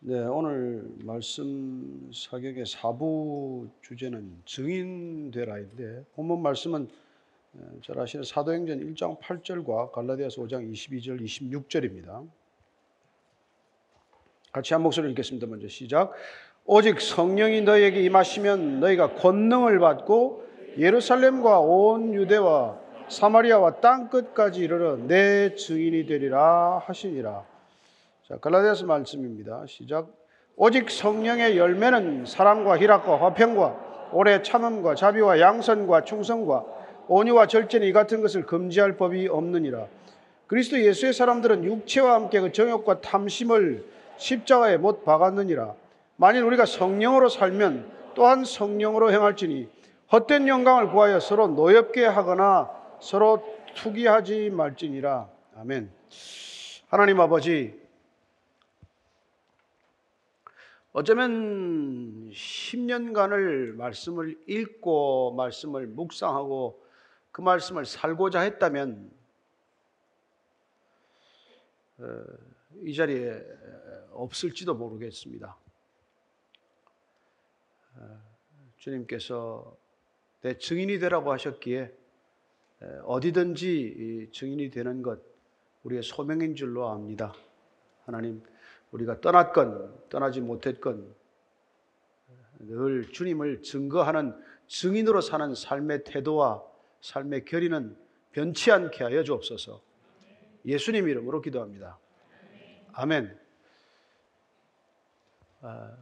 네, 오늘 말씀 사격의 사부 주제는 증인되라인데 본문 말씀은 어, 잘 아시는 사도행전 1장 8절과 갈라디아서 5장 22절 26절입니다. 같이 한 목소리 읽겠습니다. 먼저 시작. 오직 성령이 너희에게 임하시면 너희가 권능을 받고 예루살렘과 온 유대와 사마리아와 땅 끝까지 이르러 내 증인이 되리라 하시니라. 자, 갈라디아서 말씀입니다. 시작. 오직 성령의 열매는 사랑과 희락과 화평과 오래 참음과 자비와 양선과 충성과 온유와 절제는 이 같은 것을 금지할 법이 없느니라. 그리스도 예수의 사람들은 육체와 함께 그 정욕과 탐심을 십자가에 못 박았느니라. 만일 우리가 성령으로 살면 또한 성령으로 행할지니 헛된 영광을 구하여 서로 노엽게 하거나 서로 투기하지 말지니라. 아멘. 하나님 아버지, 어쩌면 10년간을 말씀을 읽고 말씀을 묵상하고 그 말씀을 살고자 했다면 어, 이 자리에 없을지도 모르겠습니다. 어, 주님께서 내 증인이 되라고 하셨기에 어디든지 증인이 되는 것 우리의 소명인 줄로 압니다. 하나님 우리가 떠났건 떠나지 못했건 늘 주님을 증거하는 증인으로 사는 삶의 태도와 삶의 결의는 변치 않게 하여 주옵소서. 예수님 이름으로 기도합니다. 아멘. 아,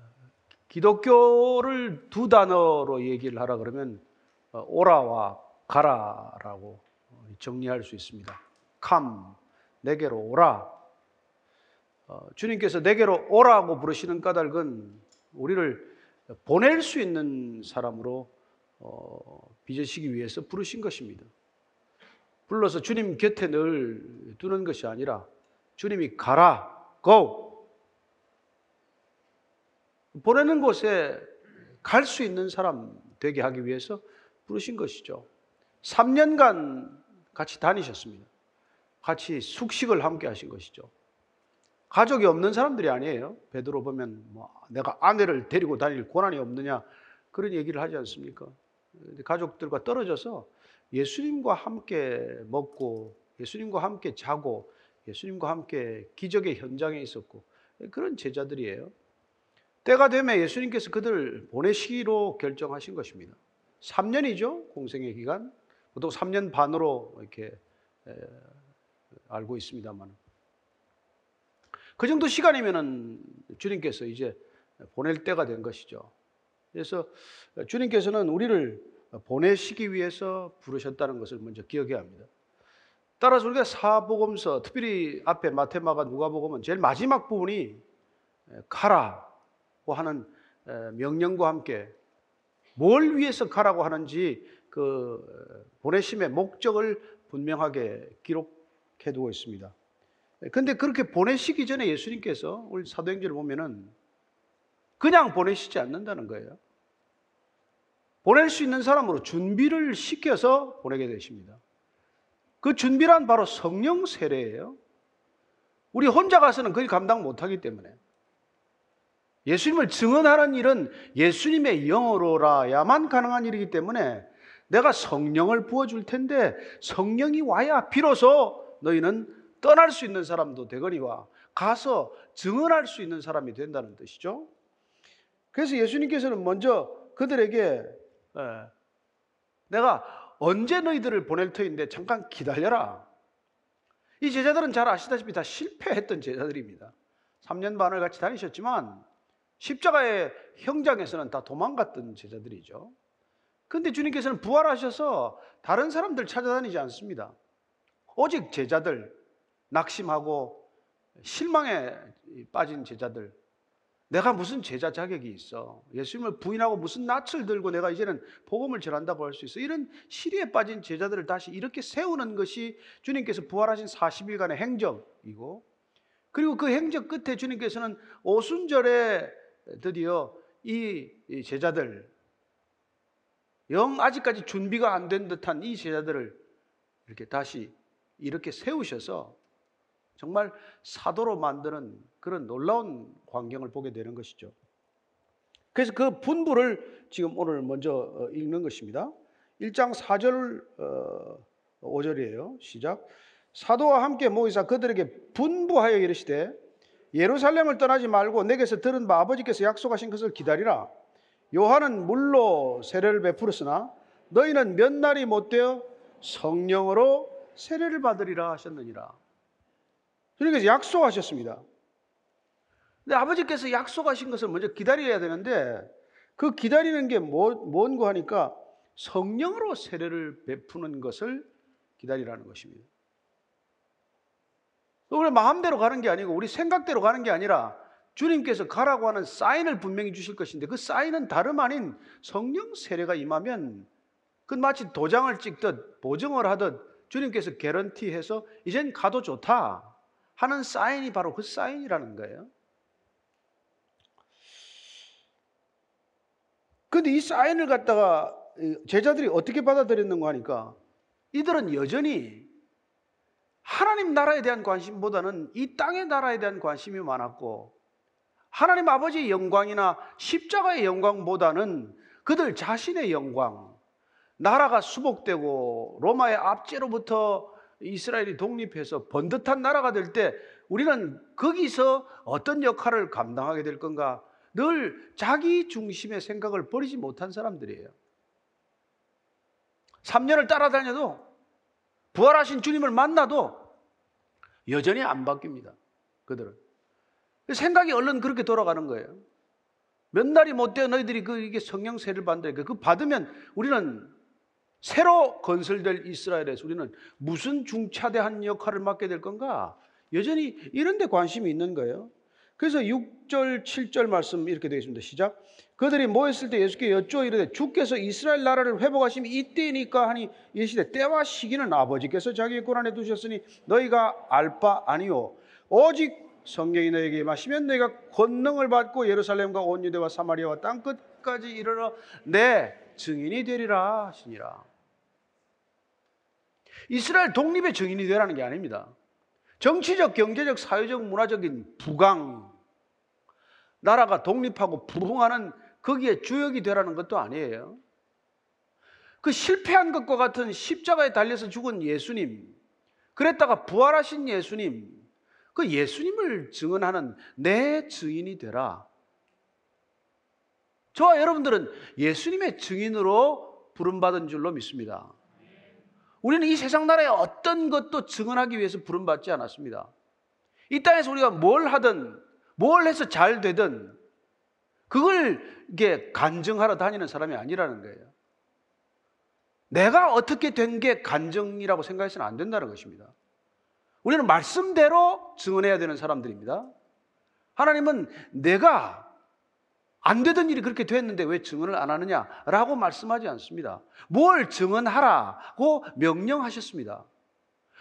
기독교를 두 단어로 얘기를 하라 그러면 어, 오라와 가라라고 정리할 수 있습니다. come 내게로 오라 어, 주님께서 내게로 오라고 부르시는 까닭은 우리를 보낼 수 있는 사람으로 어, 빚으시기 위해서 부르신 것입니다. 불러서 주님 곁에 늘 두는 것이 아니라 주님이 가라, go. 보내는 곳에 갈 수 있는 사람 되게 하기 위해서 부르신 것이죠. 3년간 같이 다니셨습니다. 같이 숙식을 함께 하신 것이죠. 가족이 없는 사람들이 아니에요. 베드로 보면 뭐 내가 아내를 데리고 다닐 권한이 없느냐 그런 얘기를 하지 않습니까? 가족들과 떨어져서 예수님과 함께 먹고 예수님과 함께 자고 예수님과 함께 기적의 현장에 있었고 그런 제자들이에요. 때가 되면 예수님께서 그들을 보내시기로 결정하신 것입니다. 3년이죠 공생의 기간. 보통 3년 반으로 이렇게 알고 있습니다만 그 정도 시간이면은 주님께서 이제 보낼 때가 된 것이죠. 그래서 주님께서는 우리를 보내시기 위해서 부르셨다는 것을 먼저 기억해야 합니다. 따라서 우리가 사복음서, 특별히 앞에 마테마가 누가복음은 제일 마지막 부분이 가라고 하는 명령과 함께 뭘 위해서 가라고 하는지 그 보내심의 목적을 분명하게 기록해 두고 있습니다. 근데 그렇게 보내시기 전에 예수님께서 우리 사도행전을 보면은 그냥 보내시지 않는다는 거예요. 보낼 수 있는 사람으로 준비를 시켜서 보내게 되십니다. 그 준비란 바로 성령 세례예요. 우리 혼자 가서는 그걸 감당 못하기 때문에 예수님을 증언하는 일은 예수님의 영어로라야만 가능한 일이기 때문에 내가 성령을 부어줄 텐데 성령이 와야 비로소 너희는 떠날 수 있는 사람도 되거니와 가서 증언할 수 있는 사람이 된다는 뜻이죠. 그래서 예수님께서는 먼저 그들에게 예, 내가 언제 너희들을 보낼 터인데 잠깐 기다려라. 이 제자들은 잘 아시다시피 다 실패했던 제자들입니다. 3년 반을 같이 다니셨지만 십자가의 형장에서는 다 도망갔던 제자들이죠. 근데 주님께서는 부활하셔서 다른 사람들 찾아다니지 않습니다. 오직 제자들, 낙심하고 실망에 빠진 제자들. 내가 무슨 제자 자격이 있어? 예수님을 부인하고 무슨 낯을 들고 내가 이제는 복음을 전한다고 할 수 있어? 이런 시리에 빠진 제자들을 다시 이렇게 세우는 것이 주님께서 부활하신 40일간의 행적이고 그리고 그 행적 끝에 주님께서는 오순절에 드디어 이 제자들 영 아직까지 준비가 안 된 듯한 이 제자들을 이렇게 다시 이렇게 세우셔서 정말 사도로 만드는 그런 놀라운 광경을 보게 되는 것이죠. 그래서 그 분부를 지금 오늘 먼저 어, 읽는 것입니다. 1장 4절 5절이에요. 시작. 사도와 함께 모이사 그들에게 분부하여 이르시되 예루살렘을 떠나지 말고 내게서 들은 바 아버지께서 약속하신 것을 기다리라. 요한은 물로 세례를 베풀었으나 너희는 몇 날이 못 되어 성령으로 세례를 받으리라 하셨느니라. 그러니까 약속하셨습니다. 근데 아버지께서 약속하신 것을 먼저 기다려야 되는데 그 기다리는 게 뭐, 뭔고 하니까 성령으로 세례를 베푸는 것을 기다리라는 것입니다. 우리 마음대로 가는 게 아니고 우리 생각대로 가는 게 아니라 주님께서 가라고 하는 사인을 분명히 주실 것인데 그 사인은 다름 아닌 성령 세례가 임하면 그 마치 도장을 찍듯 보증을 하듯 주님께서 개런티해서 이젠 가도 좋다 하는 사인이 바로 그 사인이라는 거예요. 근데 이 사인을 갖다가 제자들이 어떻게 받아들였는가 하니까 이들은 여전히 하나님 나라에 대한 관심보다는 이 땅의 나라에 대한 관심이 많았고 하나님 아버지의 영광이나 십자가의 영광보다는 그들 자신의 영광, 나라가 수복되고 로마의 압제로부터 이스라엘이 독립해서 번듯한 나라가 될 때 우리는 거기서 어떤 역할을 감당하게 될 건가 늘 자기 중심의 생각을 버리지 못한 사람들이에요. 3년을 따라다녀도 부활하신 주님을 만나도 여전히 안 바뀝니다. 그들은. 생각이 얼른 그렇게 돌아가는 거예요. 몇 날이 못 되어 너희들이 그 이게 성령 세를 받는다. 그 받으면 우리는 새로 건설될 이스라엘에서 우리는 무슨 중차대한 역할을 맡게 될 건가? 여전히 이런 데 관심이 있는 거예요. 그래서 6절, 7절 말씀 이렇게 되겠습니다. 시작. 그들이 모였을 때 예수께 여쭈어 이르되 주께서 이스라엘 나라를 회복하심이 이때니까 하니 이시되 때와 시기는 아버지께서 자기의 권한에 두셨으니 너희가 알 바 아니요 오직 성령이 너에게 마시면 너희가 권능을 받고 예루살렘과 온 유대와 사마리아와 땅 끝까지 이르러 내 증인이 되리라 하시니라. 이스라엘 독립의 증인이 되라는 게 아닙니다. 정치적, 경제적, 사회적, 문화적인 부강, 나라가 독립하고 부흥하는 거기에 주역이 되라는 것도 아니에요. 그 실패한 것과 같은 십자가에 달려서 죽은 예수님, 그랬다가 부활하신 예수님, 그 예수님을 증언하는 내 증인이 되라. 저와 여러분들은 예수님의 증인으로 부름받은 줄로 믿습니다. 우리는 이 세상 나라의 어떤 것도 증언하기 위해서 부름받지 않았습니다. 이 땅에서 우리가 뭘 하든, 뭘 해서 잘 되든, 그걸 이게 간증하러 다니는 사람이 아니라는 거예요. 내가 어떻게 된 게 간증이라고 생각해서는 안 된다는 것입니다. 우리는 말씀대로 증언해야 되는 사람들입니다. 하나님은 내가 안 되던 일이 그렇게 됐는데 왜 증언을 안 하느냐라고 말씀하지 않습니다. 뭘 증언하라고 명령하셨습니다.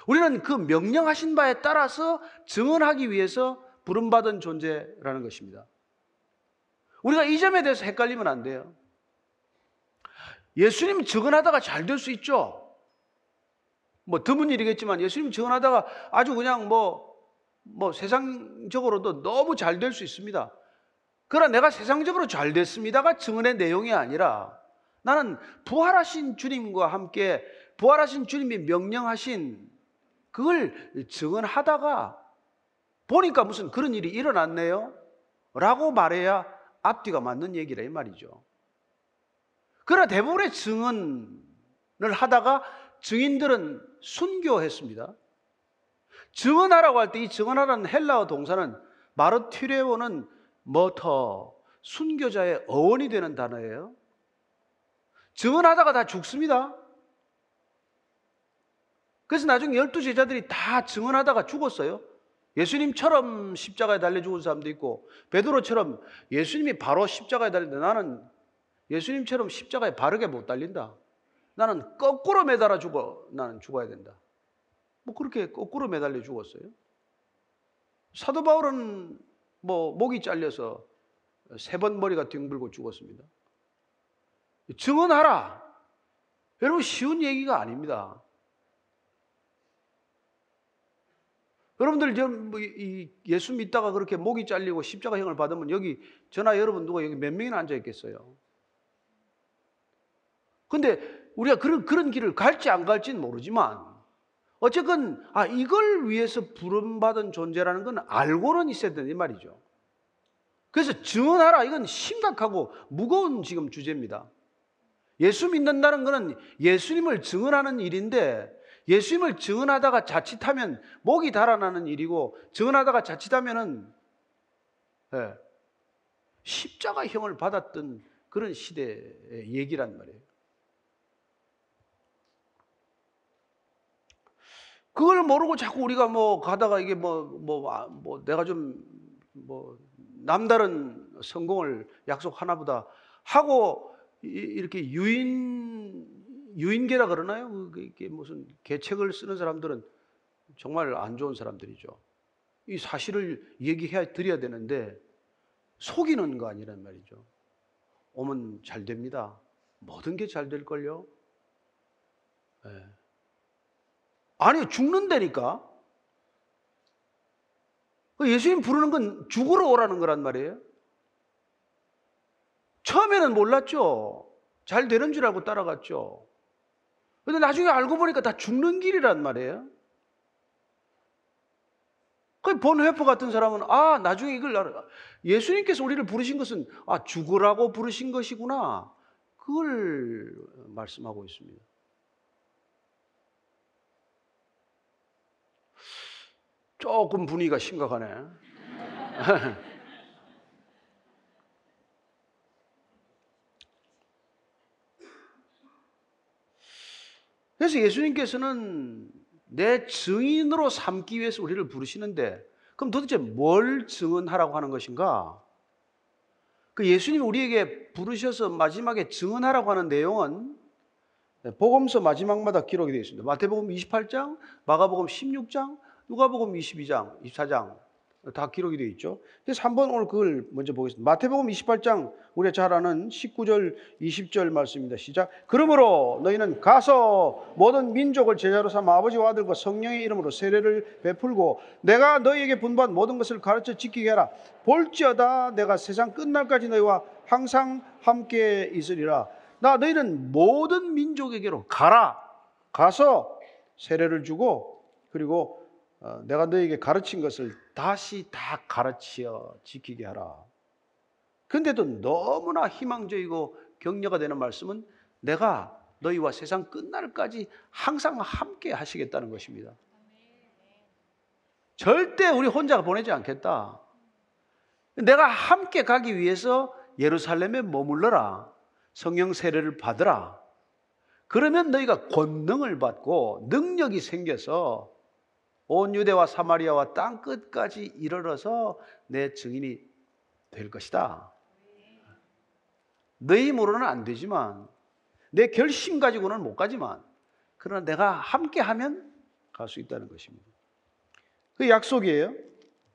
우리는 그 명령하신 바에 따라서 증언하기 위해서 부름받은 존재라는 것입니다. 우리가 이 점에 대해서 헷갈리면 안 돼요. 예수님 증언하다가 잘 될 수 있죠. 뭐 드문 일이겠지만 예수님 증언하다가 아주 그냥 뭐, 뭐 세상적으로도 너무 잘 될 수 있습니다. 그러나 내가 세상적으로 잘 됐습니다가 증언의 내용이 아니라 나는 부활하신 주님과 함께 부활하신 주님이 명령하신 그걸 증언하다가 보니까 무슨 그런 일이 일어났네요? 라고 말해야 앞뒤가 맞는 얘기라 이 말이죠. 그러나 대부분의 증언을 하다가 증인들은 순교했습니다. 증언하라고 할 때 이 증언하라는 헬라어 동사는 마르티레오는 머터, 순교자의 어원이 되는 단어예요. 증언하다가 다 죽습니다. 그래서 나중에 열두 제자들이 다 증언하다가 죽었어요. 예수님처럼 십자가에 달려 죽은 사람도 있고 베드로처럼 예수님이 바로 십자가에 달린다. 나는 예수님처럼 십자가에 바르게 못 달린다. 나는 거꾸로 매달아 죽어. 나는 죽어야 된다. 뭐 그렇게 거꾸로 매달려 죽었어요. 사도 바울은 뭐 목이 잘려서 세 번 머리가 뒹굴고 죽었습니다. 증언하라. 여러분 쉬운 얘기가 아닙니다. 여러분들 뭐이 예수 믿다가 그렇게 목이 잘리고 십자가형을 받으면 여기 전화 여러분 누가 여기 몇 명이나 앉아 있겠어요? 근데 우리가 그런 그런 길을 갈지 안 갈지는 모르지만 어쨌건 아 이걸 위해서 부름받은 존재라는 건 알고는 있어야 이 말이죠. 그래서 증언하라 이건 심각하고 무거운 지금 주제입니다. 예수 믿는다는 것은 예수님을 증언하는 일인데 예수님을 증언하다가 자칫하면 목이 달아나는 일이고 증언하다가 자칫하면은 예, 십자가형을 받았던 그런 시대의 얘기란 말이에요. 그걸 모르고 자꾸 우리가 뭐 가다가 이게 뭐, 뭐, 아, 뭐 내가 좀 뭐 남다른 성공을 약속하나 보다 하고 이렇게 유인, 유인계라 그러나요? 이게 무슨 계책을 쓰는 사람들은 정말 안 좋은 사람들이죠. 이 사실을 얘기해 드려야 되는데 속이는 거 아니란 말이죠. 오면 잘 됩니다. 모든 게 잘 될걸요? 네. 아니, 죽는다니까. 그 예수님 부르는 건 죽으러 오라는 거란 말이에요. 처음에는 몰랐죠. 잘 되는 줄 알고 따라갔죠. 근데 나중에 알고 보니까 다 죽는 길이란 말이에요. 그 본회포 같은 사람은 아 나중에 이걸. 예수님께서 우리를 부르신 것은 아 죽으라고 부르신 것이구나. 그걸 말씀하고 있습니다. 조금 분위기가 심각하네. 그래서 예수님께서는 내 증인으로 삼기 위해서 우리를 부르시는데 그럼 도대체 뭘 증언하라고 하는 것인가? 그 예수님이 우리에게 부르셔서 마지막에 증언하라고 하는 내용은 복음서 마지막마다 기록이 되어 있습니다. 마태복음 28장, 마가복음 16장, 누가복음 22장, 24장 다 기록이 되어 있죠. 그래서 한번 오늘 그걸 먼저 보겠습니다. 마태복음 28장 우리가 잘 아는 19절, 20절 말씀입니다. 시작. 그러므로 너희는 가서 모든 민족을 제자로 삼아 아버지와 아들과 성령의 이름으로 세례를 베풀고 내가 너희에게 분부한 모든 것을 가르쳐 지키게 하라. 볼지어다 내가 세상 끝날까지 너희와 항상 함께 있으리라. 나 너희는 모든 민족에게로 가라. 가서 세례를 주고 그리고 어, 내가 너에게 가르친 것을 다시 다 가르치어 지키게 하라. 근데도 너무나 희망적이고 격려가 되는 말씀은 내가 너희와 세상 끝날까지 항상 함께 하시겠다는 것입니다. 절대 우리 혼자 보내지 않겠다. 내가 함께 가기 위해서 예루살렘에 머물러라. 성령 세례를 받으라. 그러면 너희가 권능을 받고 능력이 생겨서 온 유대와 사마리아와 땅 끝까지 이르러서 내 증인이 될 것이다. 너희 힘으로는 안 되지만 내 결심 가지고는 못 가지만 그러나 내가 함께 하면 갈 수 있다는 것입니다. 그 약속이에요.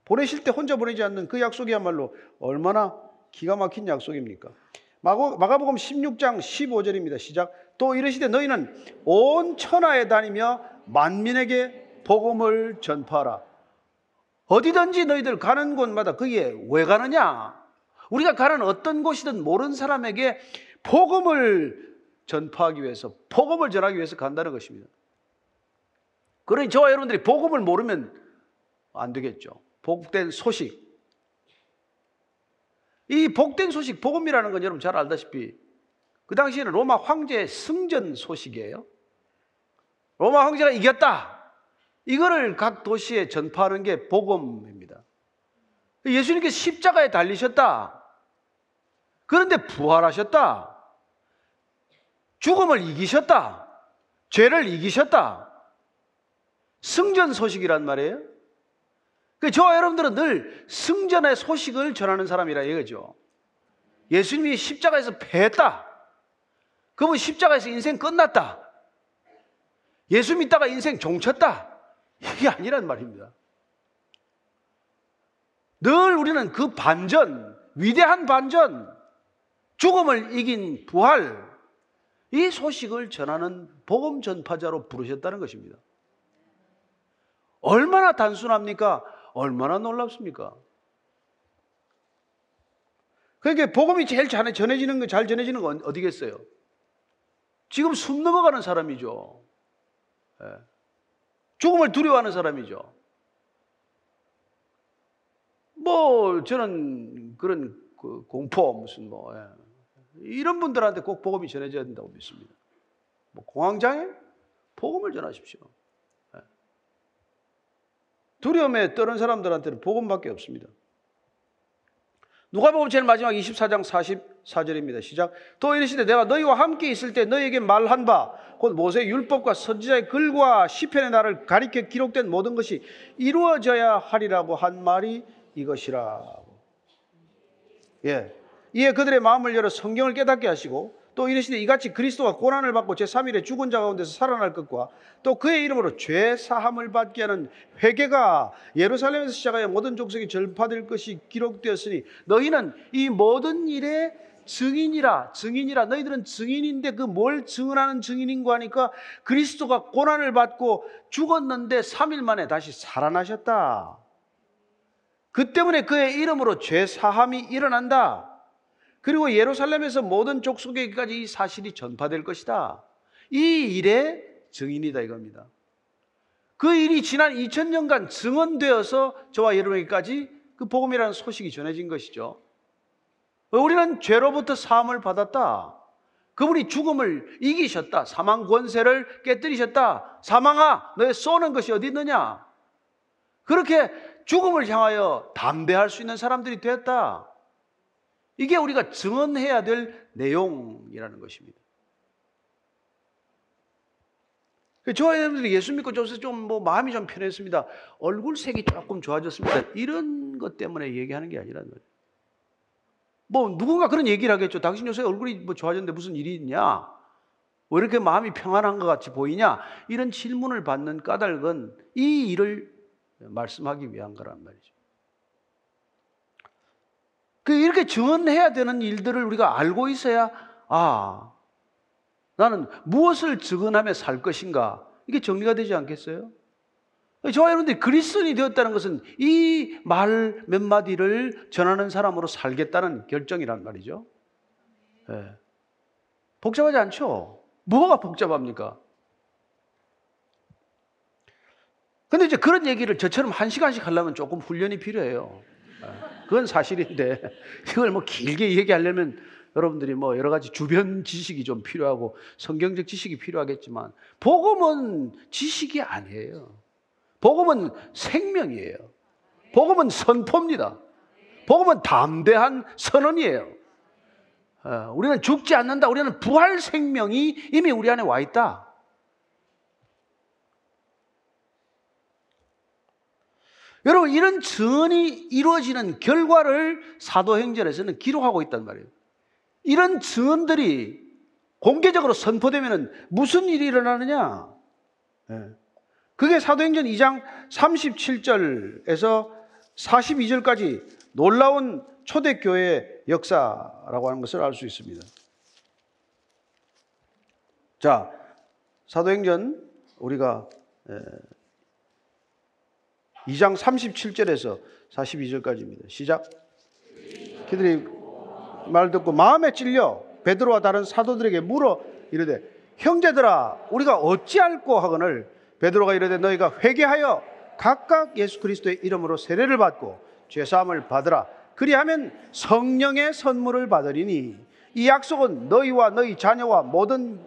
보내실 때 혼자 보내지 않는 그 약속이야말로 얼마나 기가 막힌 약속입니까? 마가복음 16장 15절입니다. 시작. 또 이르시되 너희는 온 천하에 다니며 만민에게 복음을 전파하라. 어디든지 너희들 가는 곳마다 거기에 왜 가느냐? 우리가 가는 어떤 곳이든 모르는 사람에게 복음을 전파하기 위해서, 복음을 전하기 위해서 간다는 것입니다. 그러니 저와 여러분들이 복음을 모르면 안 되겠죠. 복된 소식. 이 복된 소식, 복음이라는 건 여러분 잘 알다시피 그 당시에는 로마 황제의 승전 소식이에요. 로마 황제가 이겼다. 이거를 각 도시에 전파하는 게 복음입니다. 예수님께서 십자가에 달리셨다. 그런데 부활하셨다. 죽음을 이기셨다. 죄를 이기셨다. 승전 소식이란 말이에요. 그 저와 여러분들은 늘 승전의 소식을 전하는 사람이라 이거죠. 예수님이 십자가에서 패했다. 그분 십자가에서 인생 끝났다. 예수 믿다가 인생 종쳤다. 이게 아니란 말입니다. 늘 우리는 그 반전, 위대한 반전, 죽음을 이긴 부활, 이 소식을 전하는 복음 전파자로 부르셨다는 것입니다. 얼마나 단순합니까? 얼마나 놀랍습니까? 그러니까 복음이 제일 잘 전해지는 거, 잘 전해지는 건 어디겠어요? 지금 숨 넘어가는 사람이죠. 예. 죽음을 두려워하는 사람이죠. 뭐 저는 그런 그 공포 무슨 뭐 예. 이런 분들한테 꼭 복음이 전해져야 된다고 믿습니다. 뭐 공황장애 복음을 전하십시오. 예. 두려움에 떠는 사람들한테는 복음밖에 없습니다. 누가복음 제일 마지막 24장 44절입니다. 시작. 또 이르시되 내가 너희와 함께 있을 때 너희에게 말한 바 곧 모세 율법과 선지자의 글과 시편의 날을 가리켜 기록된 모든 것이 이루어져야 하리라고 한 말이 이것이라. 예. 이에 그들의 마음을 열어 성경을 깨닫게 하시고 또 이르시되 이같이 그리스도가 고난을 받고 제3일에 죽은 자 가운데서 살아날 것과 또 그의 이름으로 죄 사함을 받게 하는 회개가 예루살렘에서 시작하여 모든 족속이 전파될 것이 기록되었으니 너희는 이 모든 일에 증인이라 증인이라 너희들은 증인인데 그 뭘 증언하는 증인인가 하니까 그리스도가 고난을 받고 죽었는데 3일 만에 다시 살아나셨다. 그 때문에 그의 이름으로 죄 사함이 일어난다. 그리고 예루살렘에서 모든 족속에게까지 이 사실이 전파될 것이다. 이 일의 증인이다 이겁니다. 그 일이 지난 2000년간 증언되어서 저와 여러분에게까지 그 복음이라는 소식이 전해진 것이죠. 우리는 죄로부터 사함을 받았다. 그분이 죽음을 이기셨다. 사망 권세를 깨뜨리셨다. 사망아, 너의 쏘는 것이 어디 있느냐? 그렇게 죽음을 향하여 담대할 수 있는 사람들이 되었다. 이게 우리가 증언해야 될 내용이라는 것입니다. 저와 여러분들이 예수 믿고 좀뭐 마음이 좀 편했습니다. 얼굴 색이 조금 좋아졌습니다. 이런 것 때문에 얘기하는 게 아니란 말이에요. 뭐 누군가 그런 얘기를 하겠죠. 당신 요새 얼굴이 뭐 좋아졌는데 무슨 일이 있냐? 왜 이렇게 마음이 평안한 것 같이 보이냐? 이런 질문을 받는 까닭은 이 일을 말씀하기 위한 거란 말이죠. 그 이렇게 증언해야 되는 일들을 우리가 알고 있어야 아 나는 무엇을 증언하며 살 것인가 이게 정리가 되지 않겠어요? 저와 여러분들이 그리스도인이 되었다는 것은 이 말 몇 마디를 전하는 사람으로 살겠다는 결정이란 말이죠. 네. 복잡하지 않죠? 뭐가 복잡합니까? 근데 이제 그런 얘기를 저처럼 한 시간씩 하려면 조금 훈련이 필요해요. 예. 그건 사실인데, 이걸 뭐 길게 얘기하려면 여러분들이 뭐 여러 가지 주변 지식이 좀 필요하고 성경적 지식이 필요하겠지만, 복음은 지식이 아니에요. 복음은 생명이에요. 복음은 선포입니다. 복음은 담대한 선언이에요. 어, 우리는 죽지 않는다. 우리는 부활 생명이 이미 우리 안에 와 있다. 여러분, 이런 전이 이루어지는 결과를 사도행전에서는 기록하고 있단 말이에요. 이런 증언들이 공개적으로 선포되면 무슨 일이 일어나느냐? 네. 그게 사도행전 2장 37절에서 42절까지 놀라운 초대교회 역사라고 하는 것을 알 수 있습니다. 자, 사도행전 우리가 2장 37절에서 42절까지입니다. 시작. 그들이 말 듣고 마음에 찔려 베드로와 다른 사도들에게 물어 이르되 형제들아 우리가 어찌할꼬 하거늘 베드로가 이르되 너희가 회개하여 각각 예수 그리스도의 이름으로 세례를 받고 죄 사함을 받으라. 그리하면 성령의 선물을 받으리니 이 약속은 너희와 너희 자녀와 모든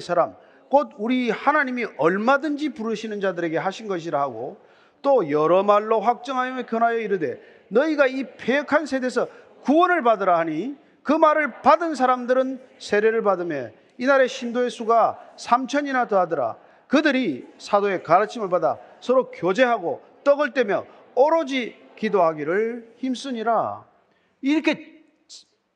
사람 곧 우리 하나님이 얼마든지 부르시는 자들에게 하신 것이라 하고 또 여러 말로 확정하여 견하여 이르되 너희가 이 폐역한 세대에서 구원을 받으라 하니 그 말을 받은 사람들은 세례를 받으며 이날의 신도의 수가 삼천이나 더하더라 그들이 사도의 가르침을 받아 서로 교제하고 떡을 떼며 오로지 기도하기를 힘쓰니라. 이렇게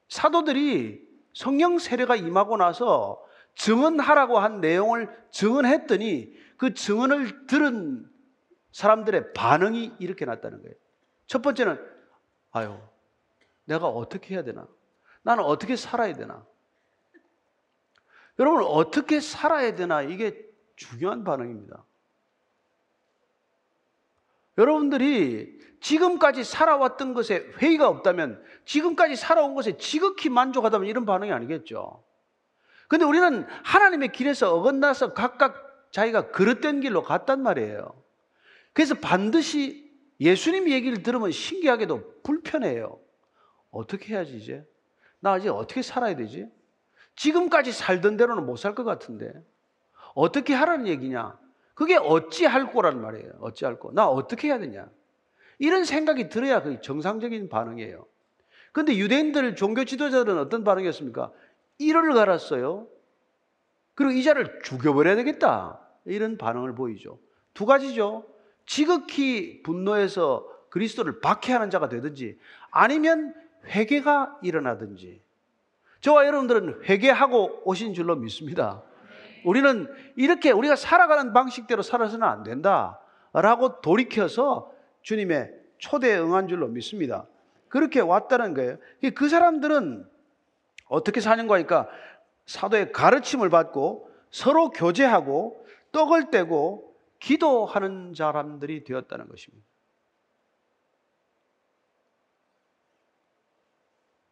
사도들이 성령 세례가 임하고 나서 증언하라고 한 내용을 증언했더니 그 증언을 들은 사람들의 반응이 이렇게 났다는 거예요. 첫 번째는 아유, 내가 어떻게 해야 되나? 나는 어떻게 살아야 되나? 여러분, 어떻게 살아야 되나? 이게 중요한 반응입니다. 여러분들이 지금까지 살아왔던 것에 회의가 없다면 지금까지 살아온 것에 지극히 만족하다면 이런 반응이 아니겠죠. 근데 우리는 하나님의 길에서 어긋나서 각각 자기가 그릇된 길로 갔단 말이에요. 그래서 반드시 예수님 얘기를 들으면 신기하게도 불편해요. 어떻게 해야지 이제? 나 이제 어떻게 살아야 되지? 지금까지 살던 대로는 못 살 것 같은데. 어떻게 하라는 얘기냐? 그게 어찌 할 거란 말이에요. 어찌 할 거. 나 어떻게 해야 되냐? 이런 생각이 들어야 그 정상적인 반응이에요. 근데 유대인들 종교 지도자들은 어떤 반응이었습니까? 이를 갈았어요. 그리고 이 자를 죽여버려야 되겠다. 이런 반응을 보이죠. 두 가지죠. 지극히 분노해서 그리스도를 박해하는 자가 되든지 아니면 회개가 일어나든지 저와 여러분들은 회개하고 오신 줄로 믿습니다. 우리는 이렇게 우리가 살아가는 방식대로 살아서는 안 된다. 라고 돌이켜서 주님의 초대에 응한 줄로 믿습니다. 그렇게 왔다는 거예요. 그 사람들은 어떻게 사는 거니까 사도의 가르침을 받고 서로 교제하고 떡을 떼고 기도하는 사람들이 되었다는 것입니다.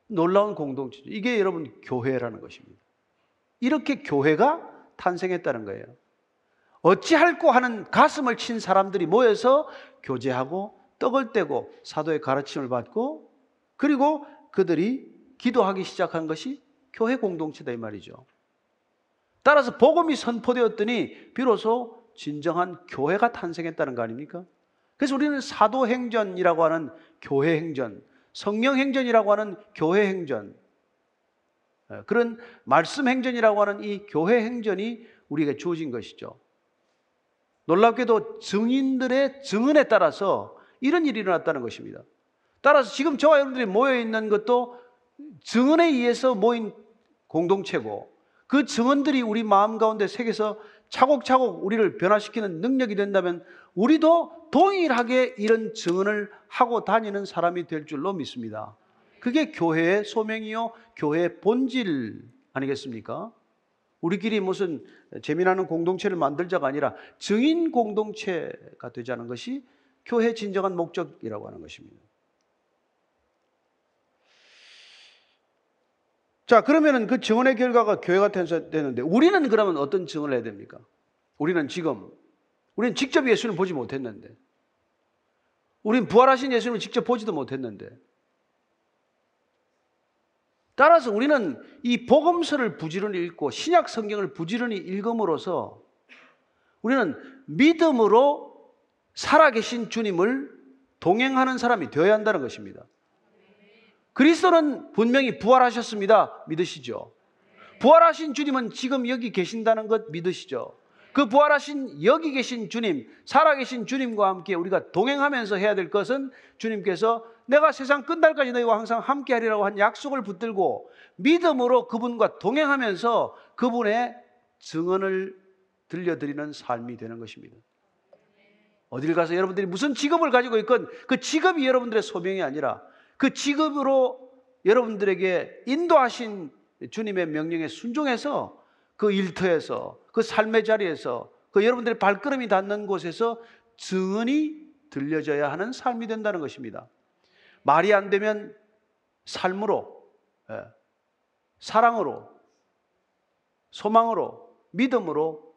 놀라운 공동체죠. 이게 여러분 교회라는 것입니다. 이렇게 교회가 탄생했다는 거예요. 어찌할꼬 하는 가슴을 친 사람들이 모여서 교제하고 떡을 떼고 사도의 가르침을 받고 그리고 그들이 기도하기 시작한 것이 교회 공동체다 이 말이죠. 따라서 복음이 선포되었더니 비로소 진정한 교회가 탄생했다는 거 아닙니까? 그래서 우리는 사도행전이라고 하는 교회 행전, 성령 행전이라고 하는 교회 행전, 예, 그런 말씀 행전이라고 하는 이 교회 행전이 우리에게 주어진 것이죠. 놀랍게도 증인들의 증언에 따라서 이런 일이 일어났다는 것입니다. 따라서 지금 저와 여러분들이 모여 있는 것도 증언에 의해서 모인 공동체고 그 증언들이 우리 마음 가운데 새겨서 차곡차곡 우리를 변화시키는 능력이 된다면 우리도 동일하게 이런 증언을 하고 다니는 사람이 될 줄로 믿습니다. 그게 교회의 소명이요, 교회의 본질 아니겠습니까? 우리끼리 무슨 재미나는 공동체를 만들자가 아니라 증인 공동체가 되자는 것이 교회의 진정한 목적이라고 하는 것입니다. 자, 그러면은 그 증언의 결과가 교회가 되는데 우리는 그러면 어떤 증언을 해야 됩니까? 우리는 지금 우리는 직접 예수를 보지 못했는데 우리는 부활하신 예수님을 직접 보지도 못했는데 따라서 우리는 이 복음서를 부지런히 읽고 신약 성경을 부지런히 읽음으로써 우리는 믿음으로 살아계신 주님을 동행하는 사람이 되어야 한다는 것입니다. 그리스도는 분명히 부활하셨습니다. 믿으시죠? 부활하신 주님은 지금 여기 계신다는 것 믿으시죠? 그 부활하신 여기 계신 주님, 살아계신 주님과 함께 우리가 동행하면서 해야 될 것은 주님께서 내가 세상 끝날까지 너희와 항상 함께 하리라고 한 약속을 붙들고 믿음으로 그분과 동행하면서 그분의 증언을 들려드리는 삶이 되는 것입니다. 어딜 가서 여러분들이 무슨 직업을 가지고 있건 그 직업이 여러분들의 소명이 아니라 그 직업으로 여러분들에게 인도하신 주님의 명령에 순종해서 그 일터에서 그 삶의 자리에서 그 여러분들의 발걸음이 닿는 곳에서 증언이 들려져야 하는 삶이 된다는 것입니다. 말이 안 되면 삶으로, 예, 사랑으로, 소망으로, 믿음으로,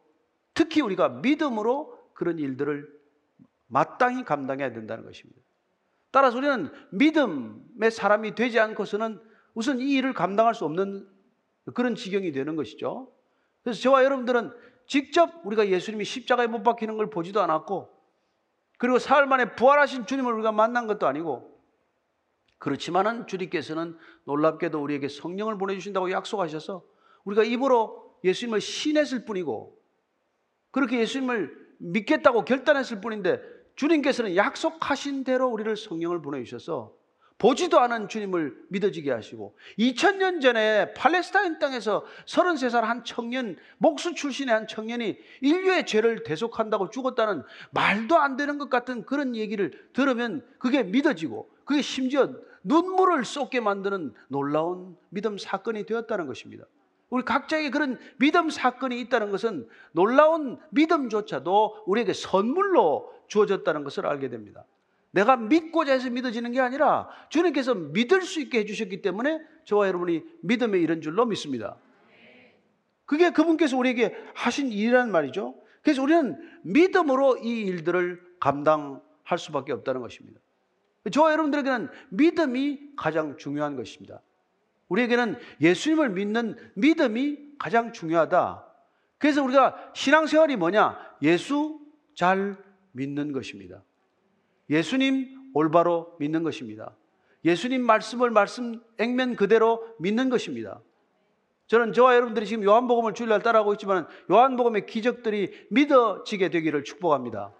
특히 우리가 믿음으로 그런 일들을 마땅히 감당해야 된다는 것입니다. 따라서 우리는 믿음의 사람이 되지 않고서는 우선 이 일을 감당할 수 없는 그런 지경이 되는 것이죠. 그래서 저와 여러분들은 직접 우리가 예수님이 십자가에 못 박히는 걸 보지도 않았고, 그리고 사흘 만에 부활하신 주님을 우리가 만난 것도 아니고, 그렇지만은 주님께서는 놀랍게도 우리에게 성령을 보내주신다고 약속하셔서 우리가 입으로 예수님을 신했을 뿐이고 그렇게 예수님을 믿겠다고 결단했을 뿐인데 주님께서는 약속하신 대로 우리를 성령을 보내주셔서 보지도 않은 주님을 믿어지게 하시고 2000년 전에 팔레스타인 땅에서 33살 한 청년, 목수 출신의 한 청년이 인류의 죄를 대속한다고 죽었다는 말도 안 되는 것 같은 그런 얘기를 들으면 그게 믿어지고 그게 심지어 눈물을 쏟게 만드는 놀라운 믿음 사건이 되었다는 것입니다. 우리 각자에게 그런 믿음 사건이 있다는 것은 놀라운 믿음조차도 우리에게 선물로 주어졌다는 것을 알게 됩니다. 내가 믿고자 해서 믿어지는 게 아니라 주님께서 믿을 수 있게 해주셨기 때문에 저와 여러분이 믿음에 이른 줄로 믿습니다. 그게 그분께서 우리에게 하신 일이란 말이죠. 그래서 우리는 믿음으로 이 일들을 감당할 수밖에 없다는 것입니다. 저와 여러분들에게는 믿음이 가장 중요한 것입니다. 우리에게는 예수님을 믿는 믿음이 가장 중요하다. 그래서 우리가 신앙생활이 뭐냐? 예수 잘 믿는 것입니다. 예수님 올바로 믿는 것입니다. 예수님 말씀을 말씀 액면 그대로 믿는 것입니다. 저는 저와 여러분들이 지금 요한복음을 주일날 따라하고 있지만 요한복음의 기적들이 믿어지게 되기를 축복합니다.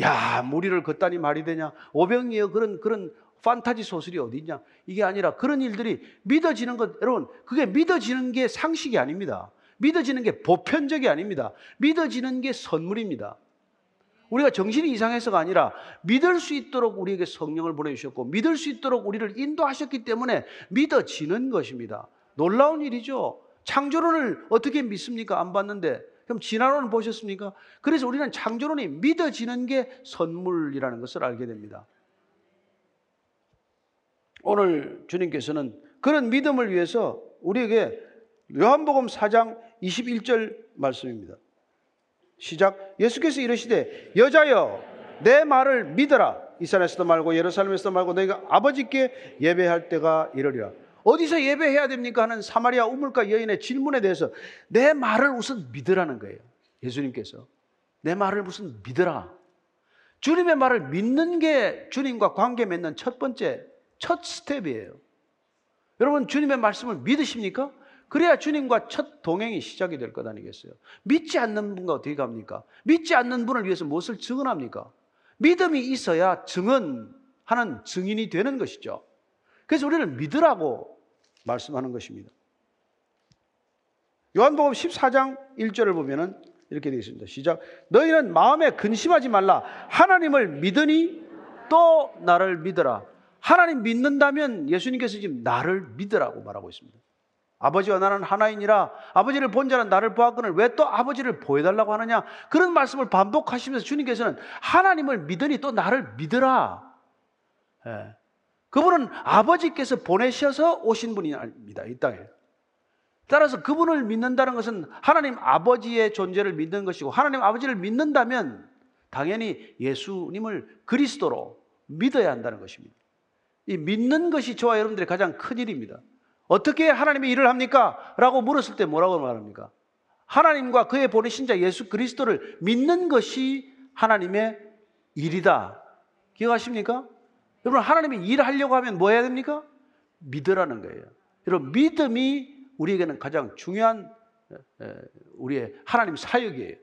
야, 무리를 걷다니 말이 되냐? 오병이어 그런 그런 판타지 소설이 어디 있냐? 이게 아니라 그런 일들이 믿어지는 것 여러분, 그게 믿어지는 게 상식이 아닙니다. 믿어지는 게 보편적이 아닙니다. 믿어지는 게 선물입니다. 우리가 정신이 이상해서가 아니라 믿을 수 있도록 우리에게 성령을 보내주셨고 믿을 수 있도록 우리를 인도하셨기 때문에 믿어지는 것입니다. 놀라운 일이죠. 창조론을 어떻게 믿습니까? 안 봤는데. 그럼 진화론을 보셨습니까? 그래서 우리는 창조론이 믿어지는 게 선물이라는 것을 알게 됩니다. 오늘 주님께서는 그런 믿음을 위해서 우리에게 요한복음 4장 21절 말씀입니다. 시작. 예수께서 이르시되 여자여 내 말을 믿어라. 이산에서도 말고 예루살렘에서도 말고 너희가 아버지께 예배할 때가 이르리라. 어디서 예배해야 됩니까? 하는 사마리아 우물가 여인의 질문에 대해서 내 말을 우선 믿으라는 거예요. 예수님께서. 내 말을 무슨 믿으라. 주님의 말을 믿는 게 주님과 관계 맺는 첫 번째, 첫 스텝이에요. 여러분, 주님의 말씀을 믿으십니까? 그래야 주님과 첫 동행이 시작이 될 것 아니겠어요? 믿지 않는 분과 어떻게 갑니까? 믿지 않는 분을 위해서 무엇을 증언합니까? 믿음이 있어야 증언하는 증인이 되는 것이죠. 그래서 우리는 믿으라고 말씀하는 것입니다. 요한복음 14장 1절을 보면은 이렇게 되어 있습니다. 시작. 너희는 마음에 근심하지 말라. 하나님을 믿으니 또 나를 믿어라. 하나님 믿는다면 예수님께서 지금 나를 믿으라고 말하고 있습니다. 아버지와 나는 하나이니라 아버지를 본 자는 나를 보았거늘 왜 또 아버지를 보여달라고 하느냐? 그런 말씀을 반복하시면서 주님께서는 하나님을 믿으니 또 나를 믿으라. 예. 그분은 아버지께서 보내셔서 오신 분입니다 이 땅에. 따라서 그분을 믿는다는 것은 하나님 아버지의 존재를 믿는 것이고 하나님 아버지를 믿는다면 당연히 예수님을 그리스도로 믿어야 한다는 것입니다. 이 믿는 것이 저와 여러분들의 가장 큰 일입니다 어떻게 하나님의 일을 합니까? 라고 물었을 때 뭐라고 말합니까? 하나님과 그의 보내신 자 예수 그리스도를 믿는 것이 하나님의 일이다. 기억하십니까? 여러분, 하나님의 일을 하려고 하면 뭐 해야 됩니까? 믿으라는 거예요. 여러분, 믿음이 우리에게는 가장 중요한 우리의 하나님 사역이에요.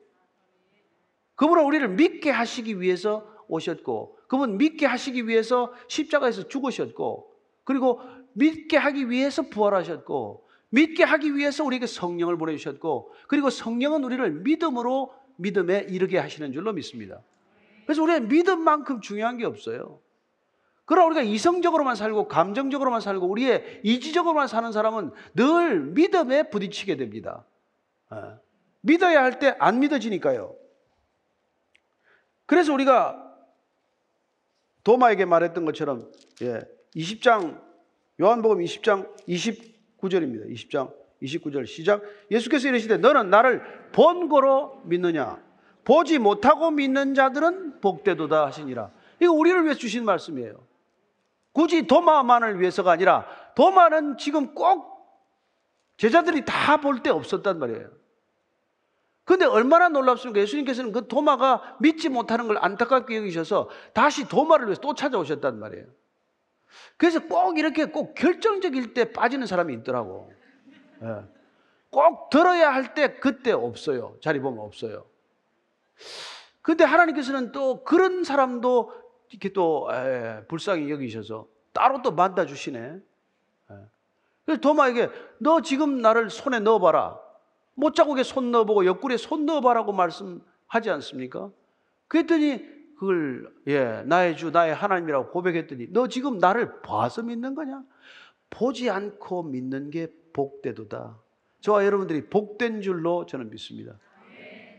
그분은 우리를 믿게 하시기 위해서 오셨고, 그분 믿게 하시기 위해서 십자가에서 죽으셨고, 그리고 믿게 하기 위해서 부활하셨고 믿게 하기 위해서 우리에게 성령을 보내주셨고 그리고 성령은 우리를 믿음으로 믿음에 이르게 하시는 줄로 믿습니다. 그래서 우리는 믿음만큼 중요한 게 없어요. 그러나 우리가 이성적으로만 살고 감정적으로만 살고 우리의 이지적으로만 사는 사람은 늘 믿음에 부딪히게 됩니다. 예. 믿어야 할 때 안 믿어지니까요. 그래서 우리가 도마에게 말했던 것처럼 20장 예, 요한복음 20장 29절입니다. 20장 29절 시작. 예수께서 이르시되 너는 나를 본거로 믿느냐? 보지 못하고 믿는 자들은 복되도다 하시니라. 이거 우리를 위해 주신 말씀이에요. 굳이 도마만을 위해서가 아니라 도마는 지금 꼭 제자들이 다 볼 때 없었단 말이에요. 근데 얼마나 놀랍습니까? 예수님께서는 그 도마가 믿지 못하는 걸 안타깝게 여기셔서 다시 도마를 위해서 또 찾아오셨단 말이에요. 그래서 꼭 이렇게 꼭 결정적일 때 빠지는 사람이 있더라고. 예. 꼭 들어야 할 때 그때 없어요. 자리 보면 없어요. 근데 하나님께서는 또 그런 사람도 이렇게 또 에, 불쌍히 여기셔서 따로 또 만나 주시네. 예. 그래서 도마에게 너 지금 나를 손에 넣어봐라. 못자국에 손 넣어보고 옆구리에 손 넣어봐라고 말씀하지 않습니까? 그랬더니 그걸 예, 나의 주 나의 하나님이라고 고백했더니 너 지금 나를 봐서 믿는 거냐? 보지 않고 믿는 게 복되도다. 저와 여러분들이 복된 줄로 저는 믿습니다.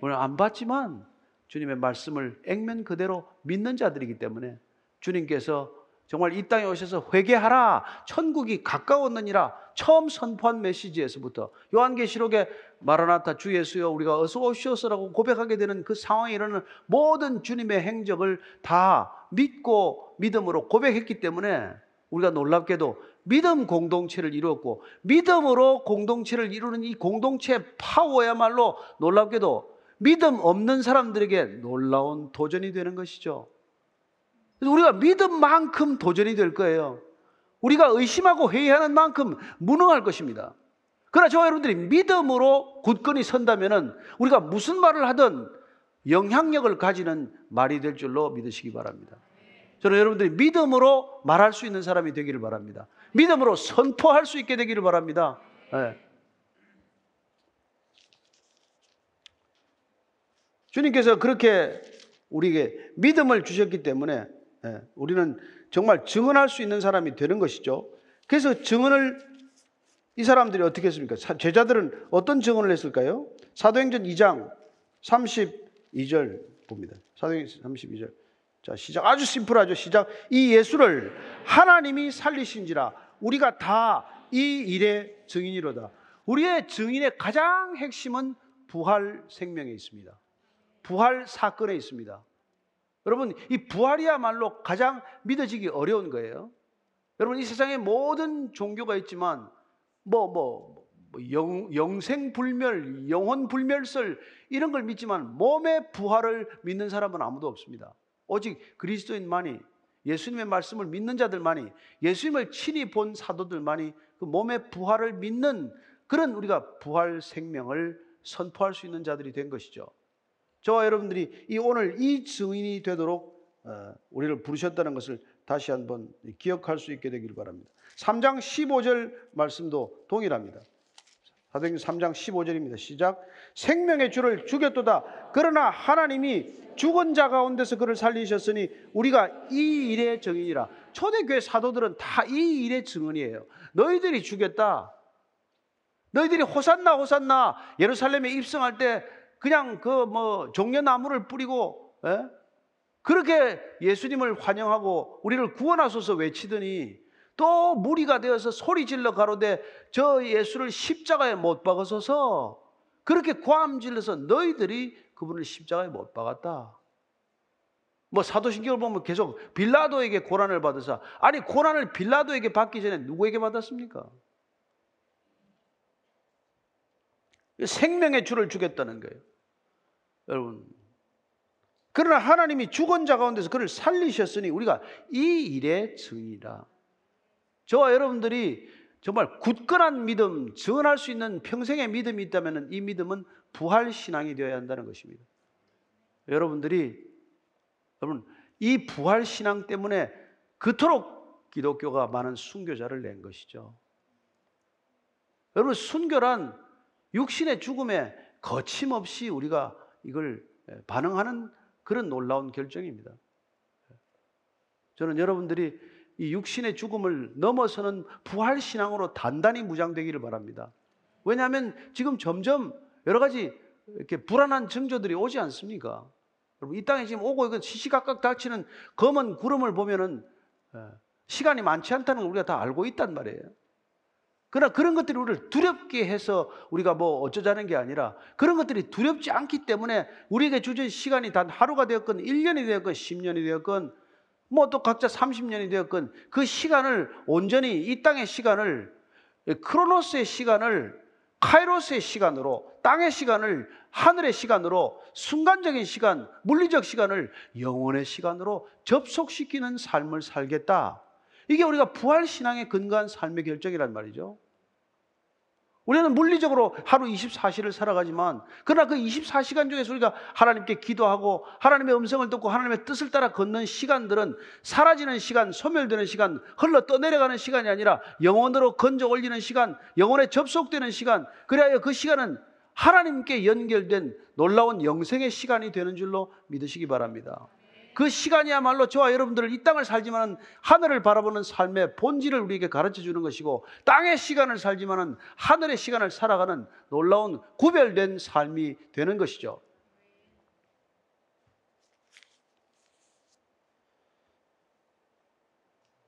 오늘 안 봤지만 주님의 말씀을 액면 그대로 믿는 자들이기 때문에 주님께서 정말 이 땅에 오셔서 회개하라 천국이 가까웠느니라 처음 선포한 메시지에서부터 요한계시록에 마라나타 주 예수여 우리가 어서 오시오서라고 고백하게 되는 그 상황에 이르는 모든 주님의 행적을 다 믿고 믿음으로 고백했기 때문에 우리가 놀랍게도 믿음 공동체를 이루었고 믿음으로 공동체를 이루는 이 공동체의 파워야말로 놀랍게도 믿음 없는 사람들에게 놀라운 도전이 되는 것이죠. 그래서 우리가 믿음 만큼 도전이 될 거예요. 우리가 의심하고 회의하는 만큼 무능할 것입니다. 그러나 저와 여러분들이 믿음으로 굳건히 선다면은 우리가 무슨 말을 하든 영향력을 가지는 말이 될 줄로 믿으시기 바랍니다. 저는 여러분들이 믿음으로 말할 수 있는 사람이 되기를 바랍니다. 믿음으로 선포할 수 있게 되기를 바랍니다. 네. 주님께서 그렇게 우리에게 믿음을 주셨기 때문에 예, 우리는 정말 증언할 수 있는 사람이 되는 것이죠. 그래서 증언을 이 사람들이 어떻게 했습니까? 제자들은 어떤 증언을 했을까요? 사도행전 2장 32절 봅니다. 사도행전 32절. 자, 시작. 아주 심플하죠. 시작. 이 예수를 하나님이 살리신지라 우리가 다 이 일의 증인이로다. 우리의 증인의 가장 핵심은 부활 생명에 있습니다. 부활 사건에 있습니다. 여러분, 이 부활이야말로 가장 믿어지기 어려운 거예요. 여러분, 이 세상에 모든 종교가 있지만, 뭐, 뭐, 뭐 영, 영생 불멸, 영혼 불멸설, 이런 걸 믿지만, 몸의 부활을 믿는 사람은 아무도 없습니다. 오직 그리스도인만이, 예수님의 말씀을 믿는 자들만이, 예수님을 친히 본 사도들만이 그 몸의 부활을 믿는 그런 우리가 부활 생명을 선포할 수 있는 자들이 된 것이죠. 저와 여러분들이 이 오늘 이 증인이 되도록 어, 우리를 부르셨다는 것을 다시 한번 기억할 수 있게 되기를 바랍니다. 3장 15절 말씀도 동일합니다. 사도행전 3장 15절입니다. 시작. 생명의 주를 죽였도다. 그러나 하나님이 죽은 자 가운데서 그를 살리셨으니 우리가 이 일의 증인이라. 초대교회 사도들은 다 이 일의 증언이에요. 너희들이 죽였다. 너희들이 호산나 호산나 예루살렘에 입성할 때 그냥 그 뭐 종려나무를 뿌리고 에? 그렇게 예수님을 환영하고 우리를 구원하소서 외치더니 또 무리가 되어서 소리 질러 가로되 저 예수를 십자가에 못 박으소서 그렇게 고함 질러서 너희들이 그분을 십자가에 못 박았다. 뭐 사도신경을 보면 계속 빌라도에게 고난을 받으사 아니 고난을 빌라도에게 받기 전에 누구에게 받았습니까? 생명의 주를 주겠다는 거예요. 여러분. 그러나 하나님이 죽은 자 가운데서 그를 살리셨으니 우리가 이 일의 증이라. 저와 여러분들이 정말 굳건한 믿음, 증언할 수 있는 평생의 믿음이 있다면 이 믿음은 부활 신앙이 되어야 한다는 것입니다. 여러분들이 여러분 이 부활 신앙 때문에 그토록 기독교가 많은 순교자를 낸 것이죠. 여러분 순교란 육신의 죽음에 거침없이 우리가 이걸 반응하는 그런 놀라운 결정입니다. 저는 여러분들이 이 육신의 죽음을 넘어서는 부활 신앙으로 단단히 무장되기를 바랍니다. 왜냐하면 지금 점점 여러 가지 이렇게 불안한 징조들이 오지 않습니까? 여러분 이 땅에 지금 오고 이건 시시각각 닥치는 검은 구름을 보면은 시간이 많지 않다는 걸 우리가 다 알고 있단 말이에요. 그러나 그런 것들이 우리를 두렵게 해서 우리가 뭐 어쩌자는 게 아니라 그런 것들이 두렵지 않기 때문에 우리에게 주어진 시간이 단 하루가 되었건 1년이 되었건 10년이 되었건 뭐 또 각자 30년이 되었건 그 시간을 온전히 이 땅의 시간을 크로노스의 시간을 카이로스의 시간으로 땅의 시간을 하늘의 시간으로 순간적인 시간, 물리적 시간을 영혼의 시간으로 접속시키는 삶을 살겠다. 이게 우리가 부활 신앙에 근거한 삶의 결정이란 말이죠. 우리는 물리적으로 하루 24시를 살아가지만 그러나 그 24시간 중에서 우리가 하나님께 기도하고 하나님의 음성을 듣고 하나님의 뜻을 따라 걷는 시간들은 사라지는 시간, 소멸되는 시간, 흘러 떠내려가는 시간이 아니라 영혼으로 건져 올리는 시간, 영혼에 접속되는 시간, 그래야 그 시간은 하나님께 연결된 놀라운 영생의 시간이 되는 줄로 믿으시기 바랍니다. 그 시간이야말로 저와 여러분들을 이 땅을 살지만 하늘을 바라보는 삶의 본질을 우리에게 가르쳐 주는 것이고 땅의 시간을 살지만 하늘의 시간을 살아가는 놀라운 구별된 삶이 되는 것이죠.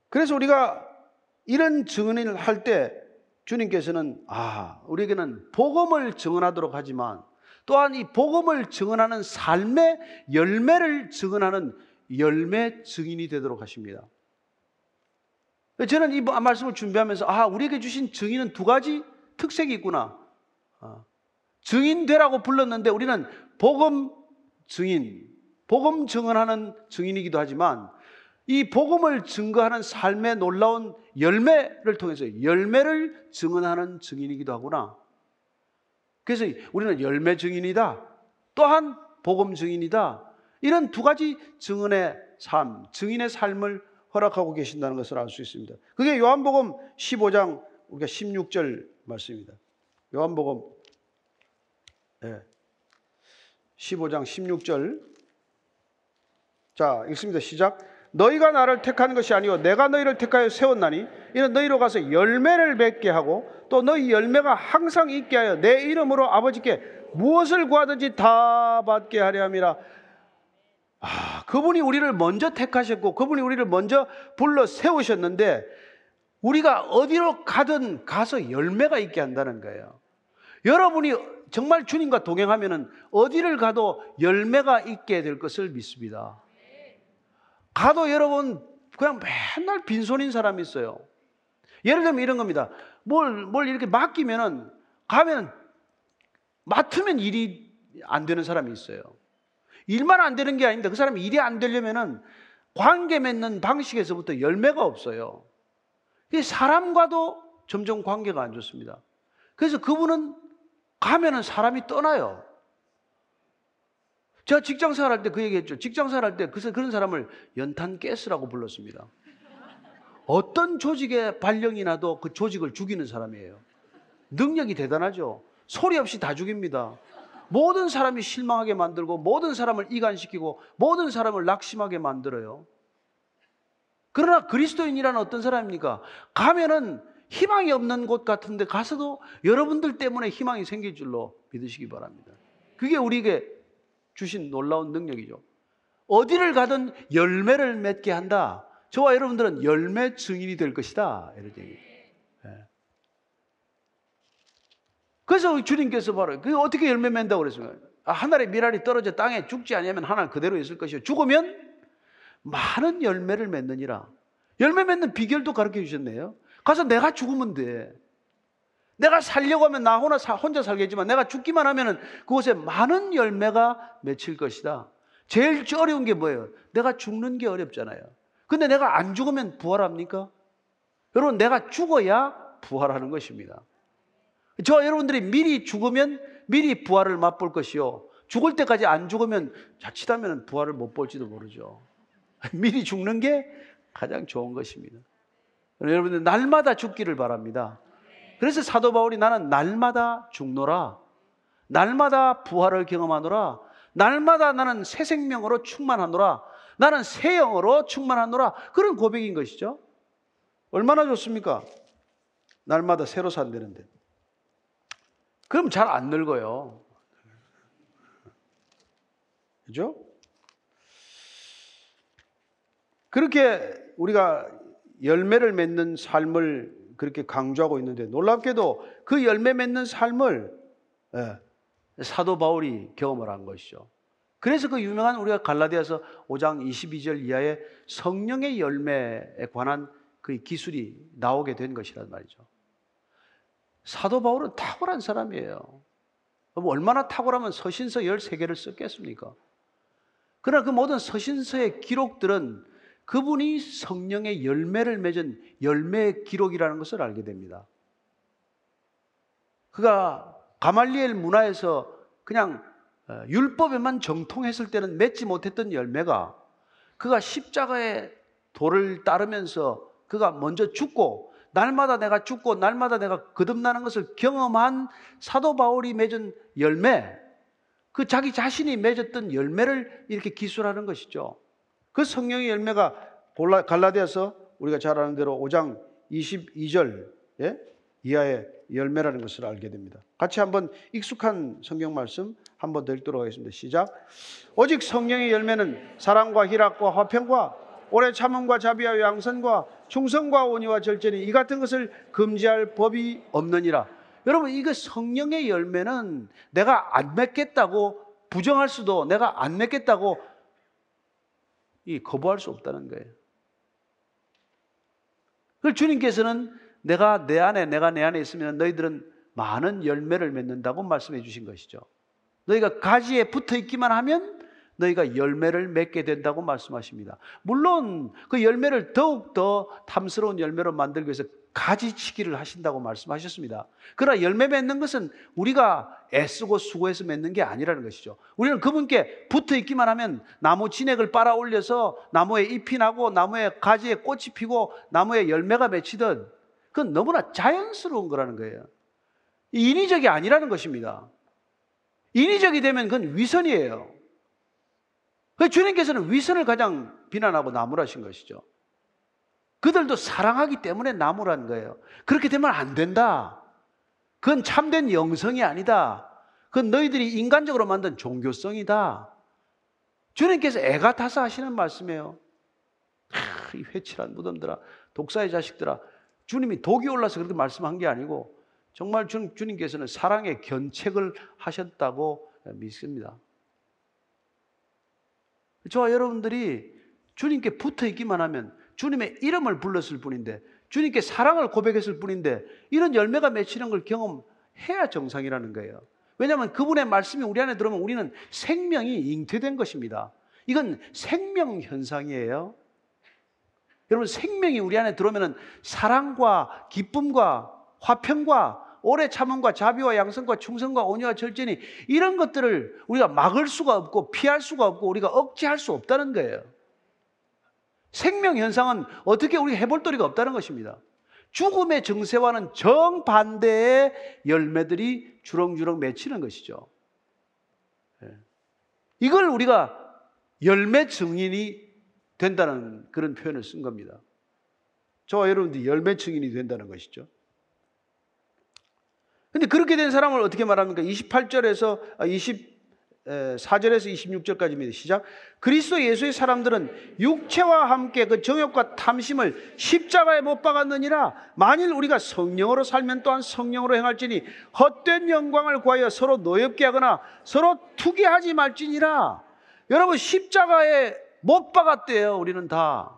그래서 우리가 이런 증언을 할 때 주님께서는 아, 우리에게는 복음을 증언하도록 하지만 또한 이 복음을 증언하는 삶의 열매를 증언하는 열매 증인이 되도록 하십니다. 저는 이 말씀을 준비하면서 아, 우리에게 주신 증인은 두 가지 특색이 있구나. 아, 증인 되라고 불렀는데 우리는 복음 증인, 복음 증언하는 증인이기도 하지만 이 복음을 증거하는 삶의 놀라운 열매를 통해서 열매를 증언하는 증인이기도 하구나. 그래서 우리는 열매 증인이다. 또한 복음 증인이다. 이런 두 가지 증언의 삶, 증인의 삶을 허락하고 계신다는 것을 알 수 있습니다. 그게 요한복음 15장 우리가 16절 말씀입니다. 요한복음 네. 15장 16절 자 읽습니다. 시작. 너희가 나를 택한 것이 아니요 내가 너희를 택하여 세웠나니 이는 너희로 가서 열매를 맺게 하고 또 너희 열매가 항상 있게 하여 내 이름으로 아버지께 무엇을 구하든지 다 받게 하려 함이라. 아, 그분이 우리를 먼저 택하셨고 그분이 우리를 먼저 불러 세우셨는데 우리가 어디로 가든 가서 열매가 있게 한다는 거예요. 여러분이 정말 주님과 동행하면은 어디를 가도 열매가 있게 될 것을 믿습니다. 가도 여러분 그냥 맨날 빈손인 사람이 있어요. 예를 들면 이런 겁니다. 뭘, 뭘 이렇게 맡기면은 가면 맡으면 일이 안 되는 사람이 있어요. 일만 안 되는 게 아닌데 그 사람이 일이 안 되려면은 관계 맺는 방식에서부터 열매가 없어요. 사람과도 점점 관계가 안 좋습니다. 그래서 그분은 가면은 사람이 떠나요. 제가 직장 생활할 때 그 얘기했죠. 직장 생활할 때 그, 그런 사람을 연탄 가스라고 불렀습니다. 어떤 조직의 발령이 나도 그 조직을 죽이는 사람이에요. 능력이 대단하죠. 소리 없이 다 죽입니다. 모든 사람이 실망하게 만들고 모든 사람을 이간시키고 모든 사람을 낙심하게 만들어요. 그러나 그리스도인이라는 어떤 사람입니까? 가면은 희망이 없는 곳 같은데 가서도 여러분들 때문에 희망이 생길 줄로 믿으시기 바랍니다. 그게 우리에게 주신 놀라운 능력이죠. 어디를 가든 열매를 맺게 한다. 저와 여러분들은 열매 증인이 될 것이다. 이런 얘기. 예. 그래서 주님께서 바로 그 어떻게 열매 맺는다고 그랬습니까? 아, 하늘의 미랄이 떨어져 땅에 죽지 않으면 하늘 그대로 있을 것이요. 죽으면 많은 열매를 맺느니라. 열매 맺는 비결도 가르쳐 주셨네요. 가서 내가 죽으면 돼. 내가 살려고 하면 나 혼자 살겠지만 내가 죽기만 하면 그곳에 많은 열매가 맺힐 것이다. 제일 어려운 게 뭐예요? 내가 죽는 게 어렵잖아요. 근데 내가 안 죽으면 부활합니까? 여러분, 내가 죽어야 부활하는 것입니다. 저 여러분들이 미리 죽으면 미리 부활을 맛볼 것이요. 죽을 때까지 안 죽으면 자칫하면 부활을 못 볼지도 모르죠. 미리 죽는 게 가장 좋은 것입니다. 여러분들 날마다 죽기를 바랍니다. 그래서 사도 바울이 나는 날마다 죽노라. 날마다 부활을 경험하노라. 날마다 나는 새 생명으로 충만하노라. 나는 새 영으로 충만하노라. 그런 고백인 것이죠. 얼마나 좋습니까? 날마다 새로 산다는데. 그럼 잘 안 늙어요. 그죠? 그렇게 우리가 열매를 맺는 삶을 그렇게 강조하고 있는데 놀랍게도 그 열매 맺는 삶을 예, 사도 바울이 경험을 한 것이죠. 그래서 그 유명한 우리가 갈라디아서 5장 22절 이하의 성령의 열매에 관한 그 기술이 나오게 된 것이란 말이죠. 사도 바울은 탁월한 사람이에요. 얼마나 탁월하면 서신서 13개를 썼겠습니까? 그러나 그 모든 서신서의 기록들은 그분이 성령의 열매를 맺은 열매의 기록이라는 것을 알게 됩니다. 그가 가말리엘 문화에서 그냥 어, 율법에만 정통했을 때는 맺지 못했던 열매가 그가 십자가의 도를 따르면서 그가 먼저 죽고 날마다 내가 죽고 날마다 내가 거듭나는 것을 경험한 사도 바울이 맺은 열매, 그 자기 자신이 맺었던 열매를 이렇게 기술하는 것이죠. 그 성령의 열매가 갈라디아서 우리가 잘 아는 대로 5장 22절 예? 이하의 열매라는 것을 알게 됩니다. 같이 한번 익숙한 성경 말씀 한번 더 읽도록 하겠습니다. 시작. 오직 성령의 열매는 사랑과 희락과 화평과 오래 참음과 자비와 양선과 충성과 온유와 절제니 이 같은 것을 금지할 법이 없느니라. 여러분 이거 성령의 열매는 내가 안 맺겠다고 부정할 수도 내가 안 맺겠다고 이 거부할 수 없다는 거예요. 그 주님께서는 내가 내 안에 내가 내 안에 있으면 너희들은 많은 열매를 맺는다고 말씀해 주신 것이죠. 너희가 가지에 붙어 있기만 하면 너희가 열매를 맺게 된다고 말씀하십니다. 물론 그 열매를 더욱 더 탐스러운 열매로 만들기 위해서 가지치기를 하신다고 말씀하셨습니다. 그러나 열매 맺는 것은 우리가 애쓰고 수고해서 맺는 게 아니라는 것이죠. 우리는 그분께 붙어 있기만 하면 나무 진액을 빨아 올려서 나무에 잎이 나고 나무에 가지에 꽃이 피고 나무에 열매가 맺히듯 그건 너무나 자연스러운 거라는 거예요. 인위적이 아니라는 것입니다. 인위적이 되면 그건 위선이에요. 그 주님께서는 위선을 가장 비난하고 나무라신 것이죠. 그들도 사랑하기 때문에 나무라는 거예요. 그렇게 되면 안 된다. 그건 참된 영성이 아니다. 그건 너희들이 인간적으로 만든 종교성이다. 주님께서 애가 타서 하시는 말씀이에요. 하, 이 회칠한 무덤들아, 독사의 자식들아. 주님이 독이 올라서 그렇게 말씀한 게 아니고 정말 주, 주님께서는 사랑의 견책을 하셨다고 믿습니다. 저와 여러분들이 주님께 붙어 있기만 하면 주님의 이름을 불렀을 뿐인데 주님께 사랑을 고백했을 뿐인데 이런 열매가 맺히는 걸 경험해야 정상이라는 거예요. 왜냐하면 그분의 말씀이 우리 안에 들어오면 우리는 생명이 잉태된 것입니다. 이건 생명 현상이에요. 여러분 생명이 우리 안에 들어오면 사랑과 기쁨과 화평과 오래 참음과 자비와 양성과 충성과 온유와 절제니 이런 것들을 우리가 막을 수가 없고 피할 수가 없고 우리가 억제할 수 없다는 거예요. 생명 현상은 어떻게 우리 해볼 도리가 없다는 것입니다. 죽음의 증세와는 정반대의 열매들이 주렁주렁 맺히는 것이죠. 예. 이걸 우리가 열매 증인이 된다는 그런 표현을 쓴 겁니다. 저와 여러분들이 열매 증인이 된다는 것이죠. 근데 그렇게 된 사람을 어떻게 말합니까? 28절에서 24절에서 26절까지입니다. 시작. 그리스도 예수의 사람들은 육체와 함께 그 정욕과 탐심을 십자가에 못 박았느니라. 만일 우리가 성령으로 살면 또한 성령으로 행할지니 헛된 영광을 구하여 서로 노엽게 하거나 서로 투기하지 말지니라. 여러분 십자가에 못 박았대요. 우리는 다.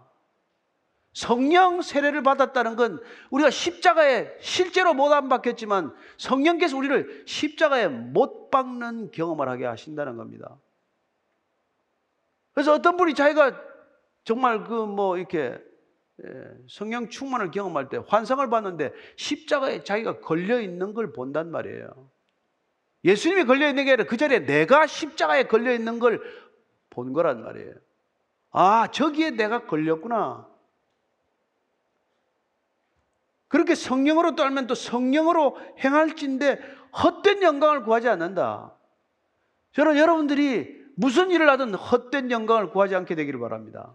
성령 세례를 받았다는 건 우리가 십자가에 실제로 못 안 박혔지만 성령께서 우리를 십자가에 못 박는 경험을 하게 하신다는 겁니다. 그래서 어떤 분이 자기가 정말 그 뭐 이렇게 성령 충만을 경험할 때 환상을 봤는데 십자가에 자기가 걸려 있는 걸 본단 말이에요. 예수님이 걸려 있는 게 아니라 그 자리에 내가 십자가에 걸려 있는 걸 본 거란 말이에요. 아, 저기에 내가 걸렸구나. 그렇게 성령으로 떨면 또 성령으로 행할진데 헛된 영광을 구하지 않는다. 저는 여러분들이 무슨 일을 하든 헛된 영광을 구하지 않게 되기를 바랍니다.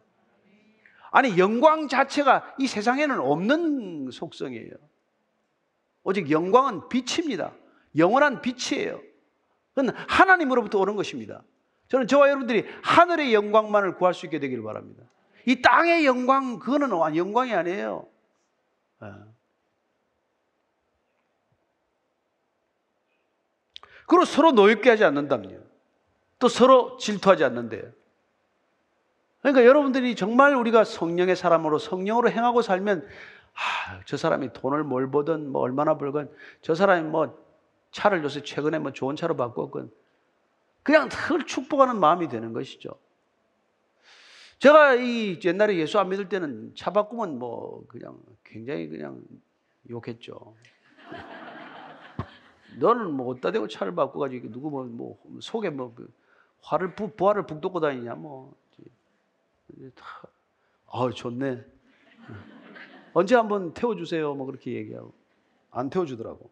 아니, 영광 자체가 이 세상에는 없는 속성이에요. 오직 영광은 빛입니다. 영원한 빛이에요. 그건 하나님으로부터 오는 것입니다. 저는 저와 여러분들이 하늘의 영광만을 구할 수 있게 되기를 바랍니다. 이 땅의 영광, 그거는 영광이 아니에요. 그리고 서로 노엽게 하지 않는다면요. 또 서로 질투하지 않는데요. 그러니까 여러분들이 정말 우리가 성령의 사람으로 성령으로 행하고 살면 아, 저 사람이 돈을 뭘 버든 뭐 얼마나 벌건 저 사람이 뭐 차를 요새 최근에 뭐 좋은 차로 바꿨건 그냥 늘 축복하는 마음이 되는 것이죠. 제가 이 옛날에 예수 안 믿을 때는 차 바꾸면 뭐 그냥 굉장히 그냥 욕했죠. 너는 뭐 어디다 대고 차를 바꿔 가지고 누구 뭐, 뭐 속에 뭐 그 화를 부, 부활을 북돋고 다니냐 뭐. 다, 아 좋네. 언제 한번 태워 주세요. 뭐 그렇게 얘기하고 안 태워 주더라고.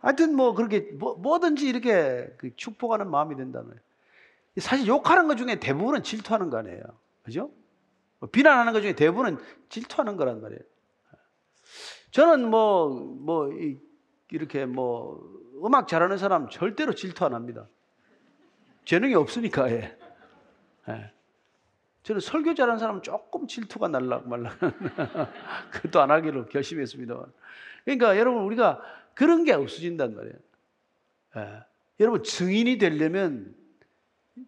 하여튼 뭐 그렇게 뭐, 뭐든지 이렇게 그 축복하는 마음이 된다면 사실 욕하는 것 중에 대부분은 질투하는 거 아니에요. 그죠? 뭐 비난하는 것 중에 대부분은 질투하는 거란 말이에요. 저는 뭐, 뭐, 이- 이렇게 뭐, 음악 잘하는 사람 절대로 질투 안 합니다. 재능이 없으니까, 예. 예. 저는 설교 잘하는 사람은 조금 질투가 날락 말락. 그것도 안 하기로 결심했습니다. 그러니까 여러분, 우리가 그런 게 없어진단 말이에요. 예. 여러분, 증인이 되려면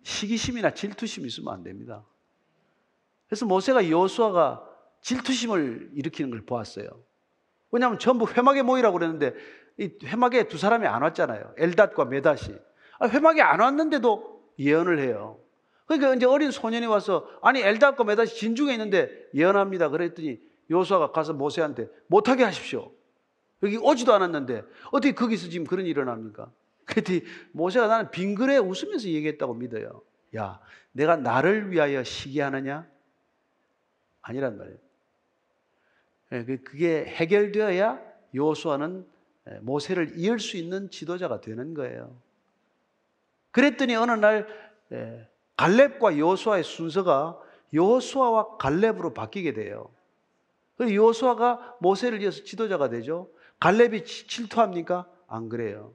시기심이나 질투심이 있으면 안 됩니다. 그래서 모세가 여호수아가 질투심을 일으키는 걸 보았어요. 왜냐하면 전부 회막에 모이라고 그랬는데 이 회막에 두 사람이 안 왔잖아요. 엘닷과 메닷이. 아, 회막에 안 왔는데도 예언을 해요. 그러니까 이제 어린 소년이 와서 아니 엘닷과 메닷이 진중에 있는데 예언합니다. 그랬더니 여호수아가 가서 모세한테 못하게 하십시오. 여기 오지도 않았는데 어떻게 거기서 지금 그런 일이 일어납니까? 그랬더니 모세가 나는 빙그레 웃으면서 얘기했다고 믿어요. 야, 내가 나를 위하여 시기하느냐? 아니란 말이에요. 예, 그- 그게 해결되어야 여호수아는 예, 모세를 이을 수 있는 지도자가 되는 거예요. 그랬더니 어느 날 예, 갈렙과 여호수아의 순서가 여호수아와 갈렙으로 바뀌게 돼요. 그래서 여호수아가 모세를 이어서 지도자가 되죠. 갈렙이 지- 질투합니까? 안 그래요.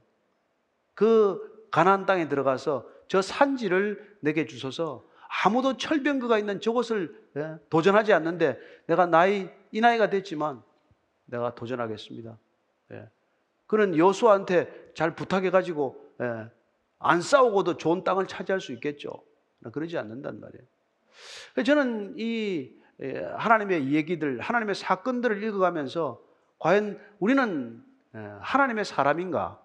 그 가나안 땅에 들어가서 저 산지를 내게 주소서 아무도 철병거가 있는 저곳을 예, 도전하지 않는데 내가 나이 이 나이가 됐지만 내가 도전하겠습니다. 예. 그는 여수한테 잘 부탁해 가지고 예, 안 싸우고도 좋은 땅을 차지할 수 있겠죠. 그러지 않는단 말이에요. 저는 이 예, 하나님의 얘기들, 하나님의 사건들을 읽어가면서 과연 우리는 예, 하나님의 사람인가?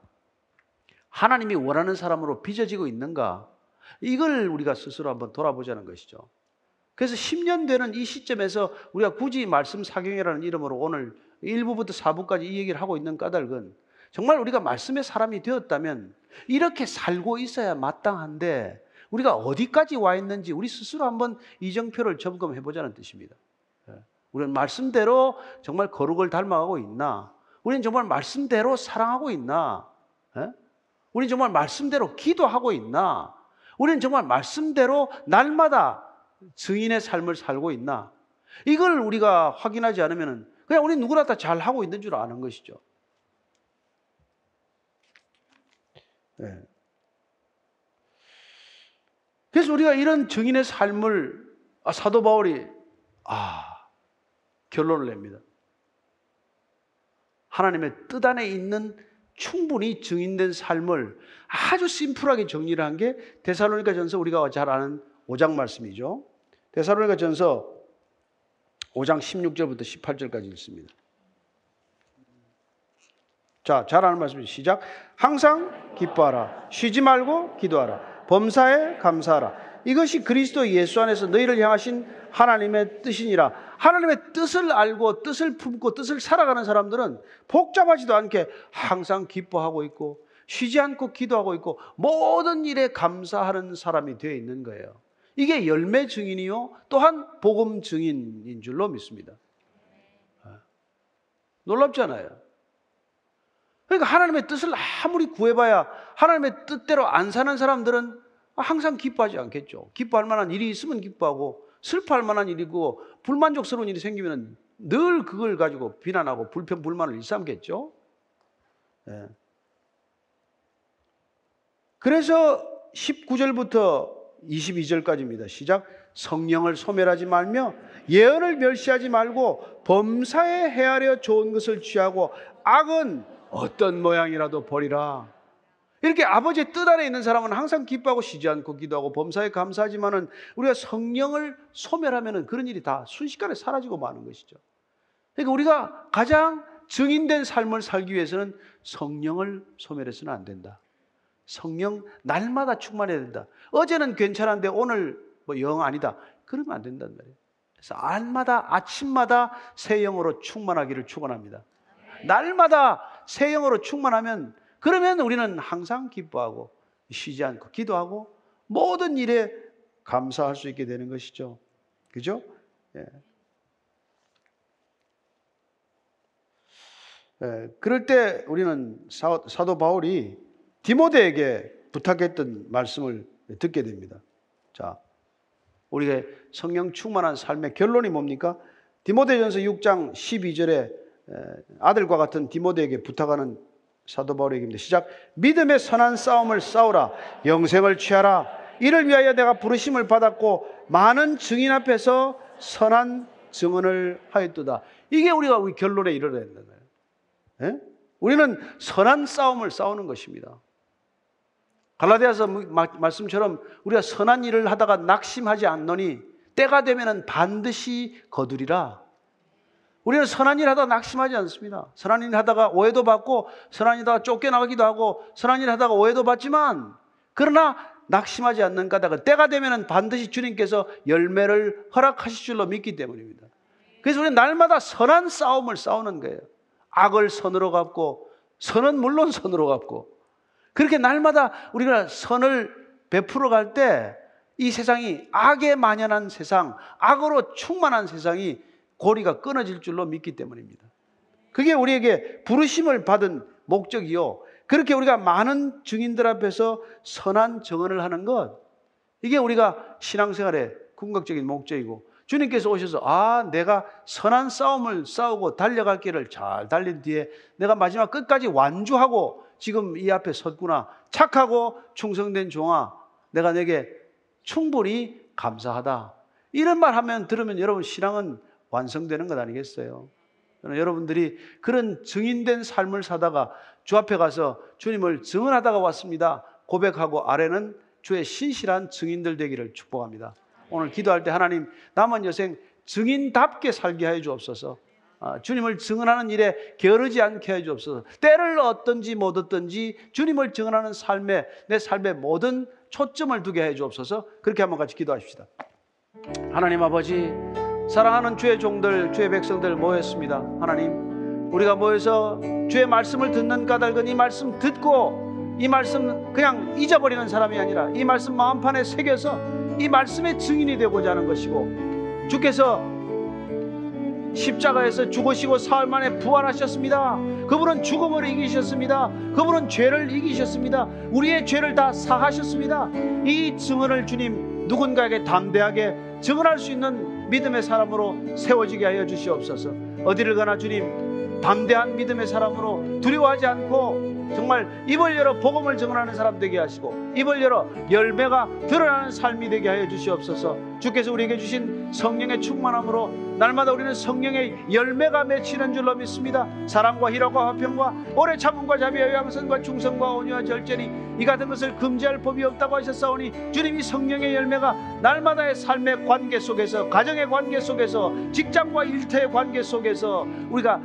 하나님이 원하는 사람으로 빚어지고 있는가? 이걸 우리가 스스로 한번 돌아보자는 것이죠. 그래서 10년 되는 이 시점에서 우리가 굳이 말씀 사경이라는 이름으로 오늘 1부부터 4부까지 이 얘기를 하고 있는 까닭은 정말 우리가 말씀의 사람이 되었다면 이렇게 살고 있어야 마땅한데 우리가 어디까지 와 있는지 우리 스스로 한번 이정표를 점검해 보자는 뜻입니다. 예. 우리는 말씀대로 정말 거룩을 닮아가고 있나? 우리는 정말 말씀대로 사랑하고 있나? 예? 우리는 정말 말씀대로 기도하고 있나? 우리는 정말 말씀대로 날마다 증인의 삶을 살고 있나? 이걸 우리가 확인하지 않으면 그냥 우리 누구나 다 잘하고 있는 줄 아는 것이죠. 네. 그래서 우리가 이런 증인의 삶을 아, 사도 바울이 아 결론을 냅니다. 하나님의 뜻 안에 있는 충분히 증인된 삶을 아주 심플하게 정리를 한 게 데살로니가 전서 우리가 잘 아는 5장 말씀이죠. 데살로니가 전서 5장 16절부터 18절까지 읽습니다. 자, 잘 아는 말씀 시작. 항상 기뻐하라. 쉬지 말고 기도하라. 범사에 감사하라. 이것이 그리스도 예수 안에서 너희를 향하신 하나님의 뜻이니라. 하나님의 뜻을 알고 뜻을 품고 뜻을 살아가는 사람들은 복잡하지도 않게 항상 기뻐하고 있고 쉬지 않고 기도하고 있고 모든 일에 감사하는 사람이 되어 있는 거예요. 이게 열매 증인이요. 또한 복음 증인인 줄로 믿습니다. 놀랍잖아요. 그러니까 하나님의 뜻을 아무리 구해봐야 하나님의 뜻대로 안 사는 사람들은 항상 기뻐하지 않겠죠. 기뻐할 만한 일이 있으면 기뻐하고 슬퍼할 만한 일이고 불만족스러운 일이 생기면 늘 그걸 가지고 비난하고 불평 불만을 일삼겠죠. 예. 그래서 19절부터 22절까지입니다. 시작. 성령을 소멸하지 말며 예언을 멸시하지 말고 범사에 헤아려 좋은 것을 취하고 악은 어떤 모양이라도 버리라. 이렇게 아버지의 뜻 안에 있는 사람은 항상 기뻐하고 쉬지 않고 기도하고 범사에 감사하지만은 우리가 성령을 소멸하면은 그런 일이 다 순식간에 사라지고 마는 것이죠. 그러니까 우리가 가장 증인된 삶을 살기 위해서는 성령을 소멸해서는 안 된다. 성령 날마다 충만해야 된다. 어제는 괜찮은데 오늘 뭐 영 아니다. 그러면 안 된단 말이에요. 그래서 날마다 아침마다 새 영으로 충만하기를 축원합니다. 날마다 새 영으로 충만하면 그러면 우리는 항상 기뻐하고 쉬지 않고 기도하고 모든 일에 감사할 수 있게 되는 것이죠. 그죠? 예. 예, 그럴 때 우리는 사, 사도 바울이 디모데에게 부탁했던 말씀을 듣게 됩니다. 자, 우리의 성령 충만한 삶의 결론이 뭡니까? 디모데전서 6장 12절에 아들과 같은 디모데에게 부탁하는 사도 바울의 얘기입니다. 시작. 믿음의 선한 싸움을 싸우라. 영생을 취하라. 이를 위하여 내가 부르심을 받았고 많은 증인 앞에서 선한 증언을 하였도다. 이게 우리가 우리 결론에 이르러야 된다는 거예요. 예? 우리는 선한 싸움을 싸우는 것입니다. 갈라디아서 말씀처럼 우리가 선한 일을 하다가 낙심하지 않노니 때가 되면은 반드시 거두리라. 우리는 선한 일 하다가 낙심하지 않습니다. 선한 일 하다가 오해도 받고 선한 일 하다가 쫓겨나가기도 하고 선한 일 하다가 오해도 받지만 그러나 낙심하지 않는 까닭은 때가 되면은 반드시 주님께서 열매를 허락하실 줄로 믿기 때문입니다. 그래서 우리는 날마다 선한 싸움을 싸우는 거예요. 악을 선으로 갚고 선은 물론 선으로 갚고 그렇게 날마다 우리가 선을 베풀어 갈 때 이 세상이 악에 만연한 세상, 악으로 충만한 세상이 고리가 끊어질 줄로 믿기 때문입니다. 그게 우리에게 부르심을 받은 목적이요. 그렇게 우리가 많은 증인들 앞에서 선한 증언을 하는 것, 이게 우리가 신앙생활의 궁극적인 목적이고, 주님께서 오셔서, 아, 내가 선한 싸움을 싸우고 달려갈 길을 잘 달린 뒤에 내가 마지막 끝까지 완주하고 지금 이 앞에 섰구나. 착하고 충성된 종아, 내가 내게 충분히 감사하다. 이런 말 하면 들으면 여러분 신앙은 완성되는 것 아니겠어요? 여러분들이 그런 증인된 삶을 사다가 주 앞에 가서 주님을 증언하다가 왔습니다. 고백하고 아래는 주의 신실한 증인들 되기를 축복합니다. 오늘 기도할 때 하나님 남은 여생 증인답게 살게 해 주옵소서. 아, 주님을 증언하는 일에 게으르지 않게 해 주옵소서. 때를 얻든지 못 얻든지 주님을 증언하는 삶에 내 삶의 모든 초점을 두게 해 주옵소서. 그렇게 한번 같이 기도하십시다. 하나님 아버지, 사랑하는 주의 종들, 주의 백성들 모였습니다. 하나님, 우리가 모여서 주의 말씀을 듣는 까닭은 이 말씀 듣고 이 말씀 그냥 잊어버리는 사람이 아니라 이 말씀 마음판에 새겨서 이 말씀의 증인이 되고자 하는 것이고 주께서 십자가에서 죽으시고 사흘 만에 부활하셨습니다. 그분은 죽음을 이기셨습니다. 그분은 죄를 이기셨습니다. 우리의 죄를 다 사하셨습니다. 이 증언을 주님 누군가에게 담대하게 증언할 수 있는 믿음의 사람으로 세워지게 하여 주시옵소서. 어디를 가나 주님 담대한 믿음의 사람으로 두려워하지 않고 정말 입을 열어 복음을 증언하는 사람 되게 하시고 입을 열어 열매가 드러나는 삶이 되게 하여 주시옵소서. 주께서 우리에게 주신 성령의 충만함으로 날마다 우리는 성령의 열매가 맺히는 줄로 믿습니다. 사랑과 희락과 화평과 오래 참음과 자비와 양선과 충성과 온유와 절제니 이 같은 것을 금지할 법이 없다고 하셨사오니 주님이 성령의 열매가 날마다의 삶의 관계 속에서 가정의 관계 속에서 직장과 일터의 관계 속에서 우리가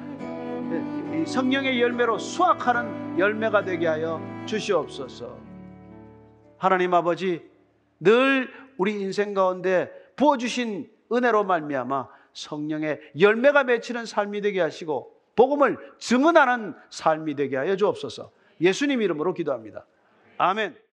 성령의 열매로 수확하는 열매가 되게 하여 주시옵소서. 하나님 아버지 늘 우리 인생 가운데 부어 주신 은혜로 말미암아 성령의 열매가 맺히는 삶이 되게 하시고 복음을 증언하는 삶이 되게 하여 주옵소서. 예수님 이름으로 기도합니다. 아멘.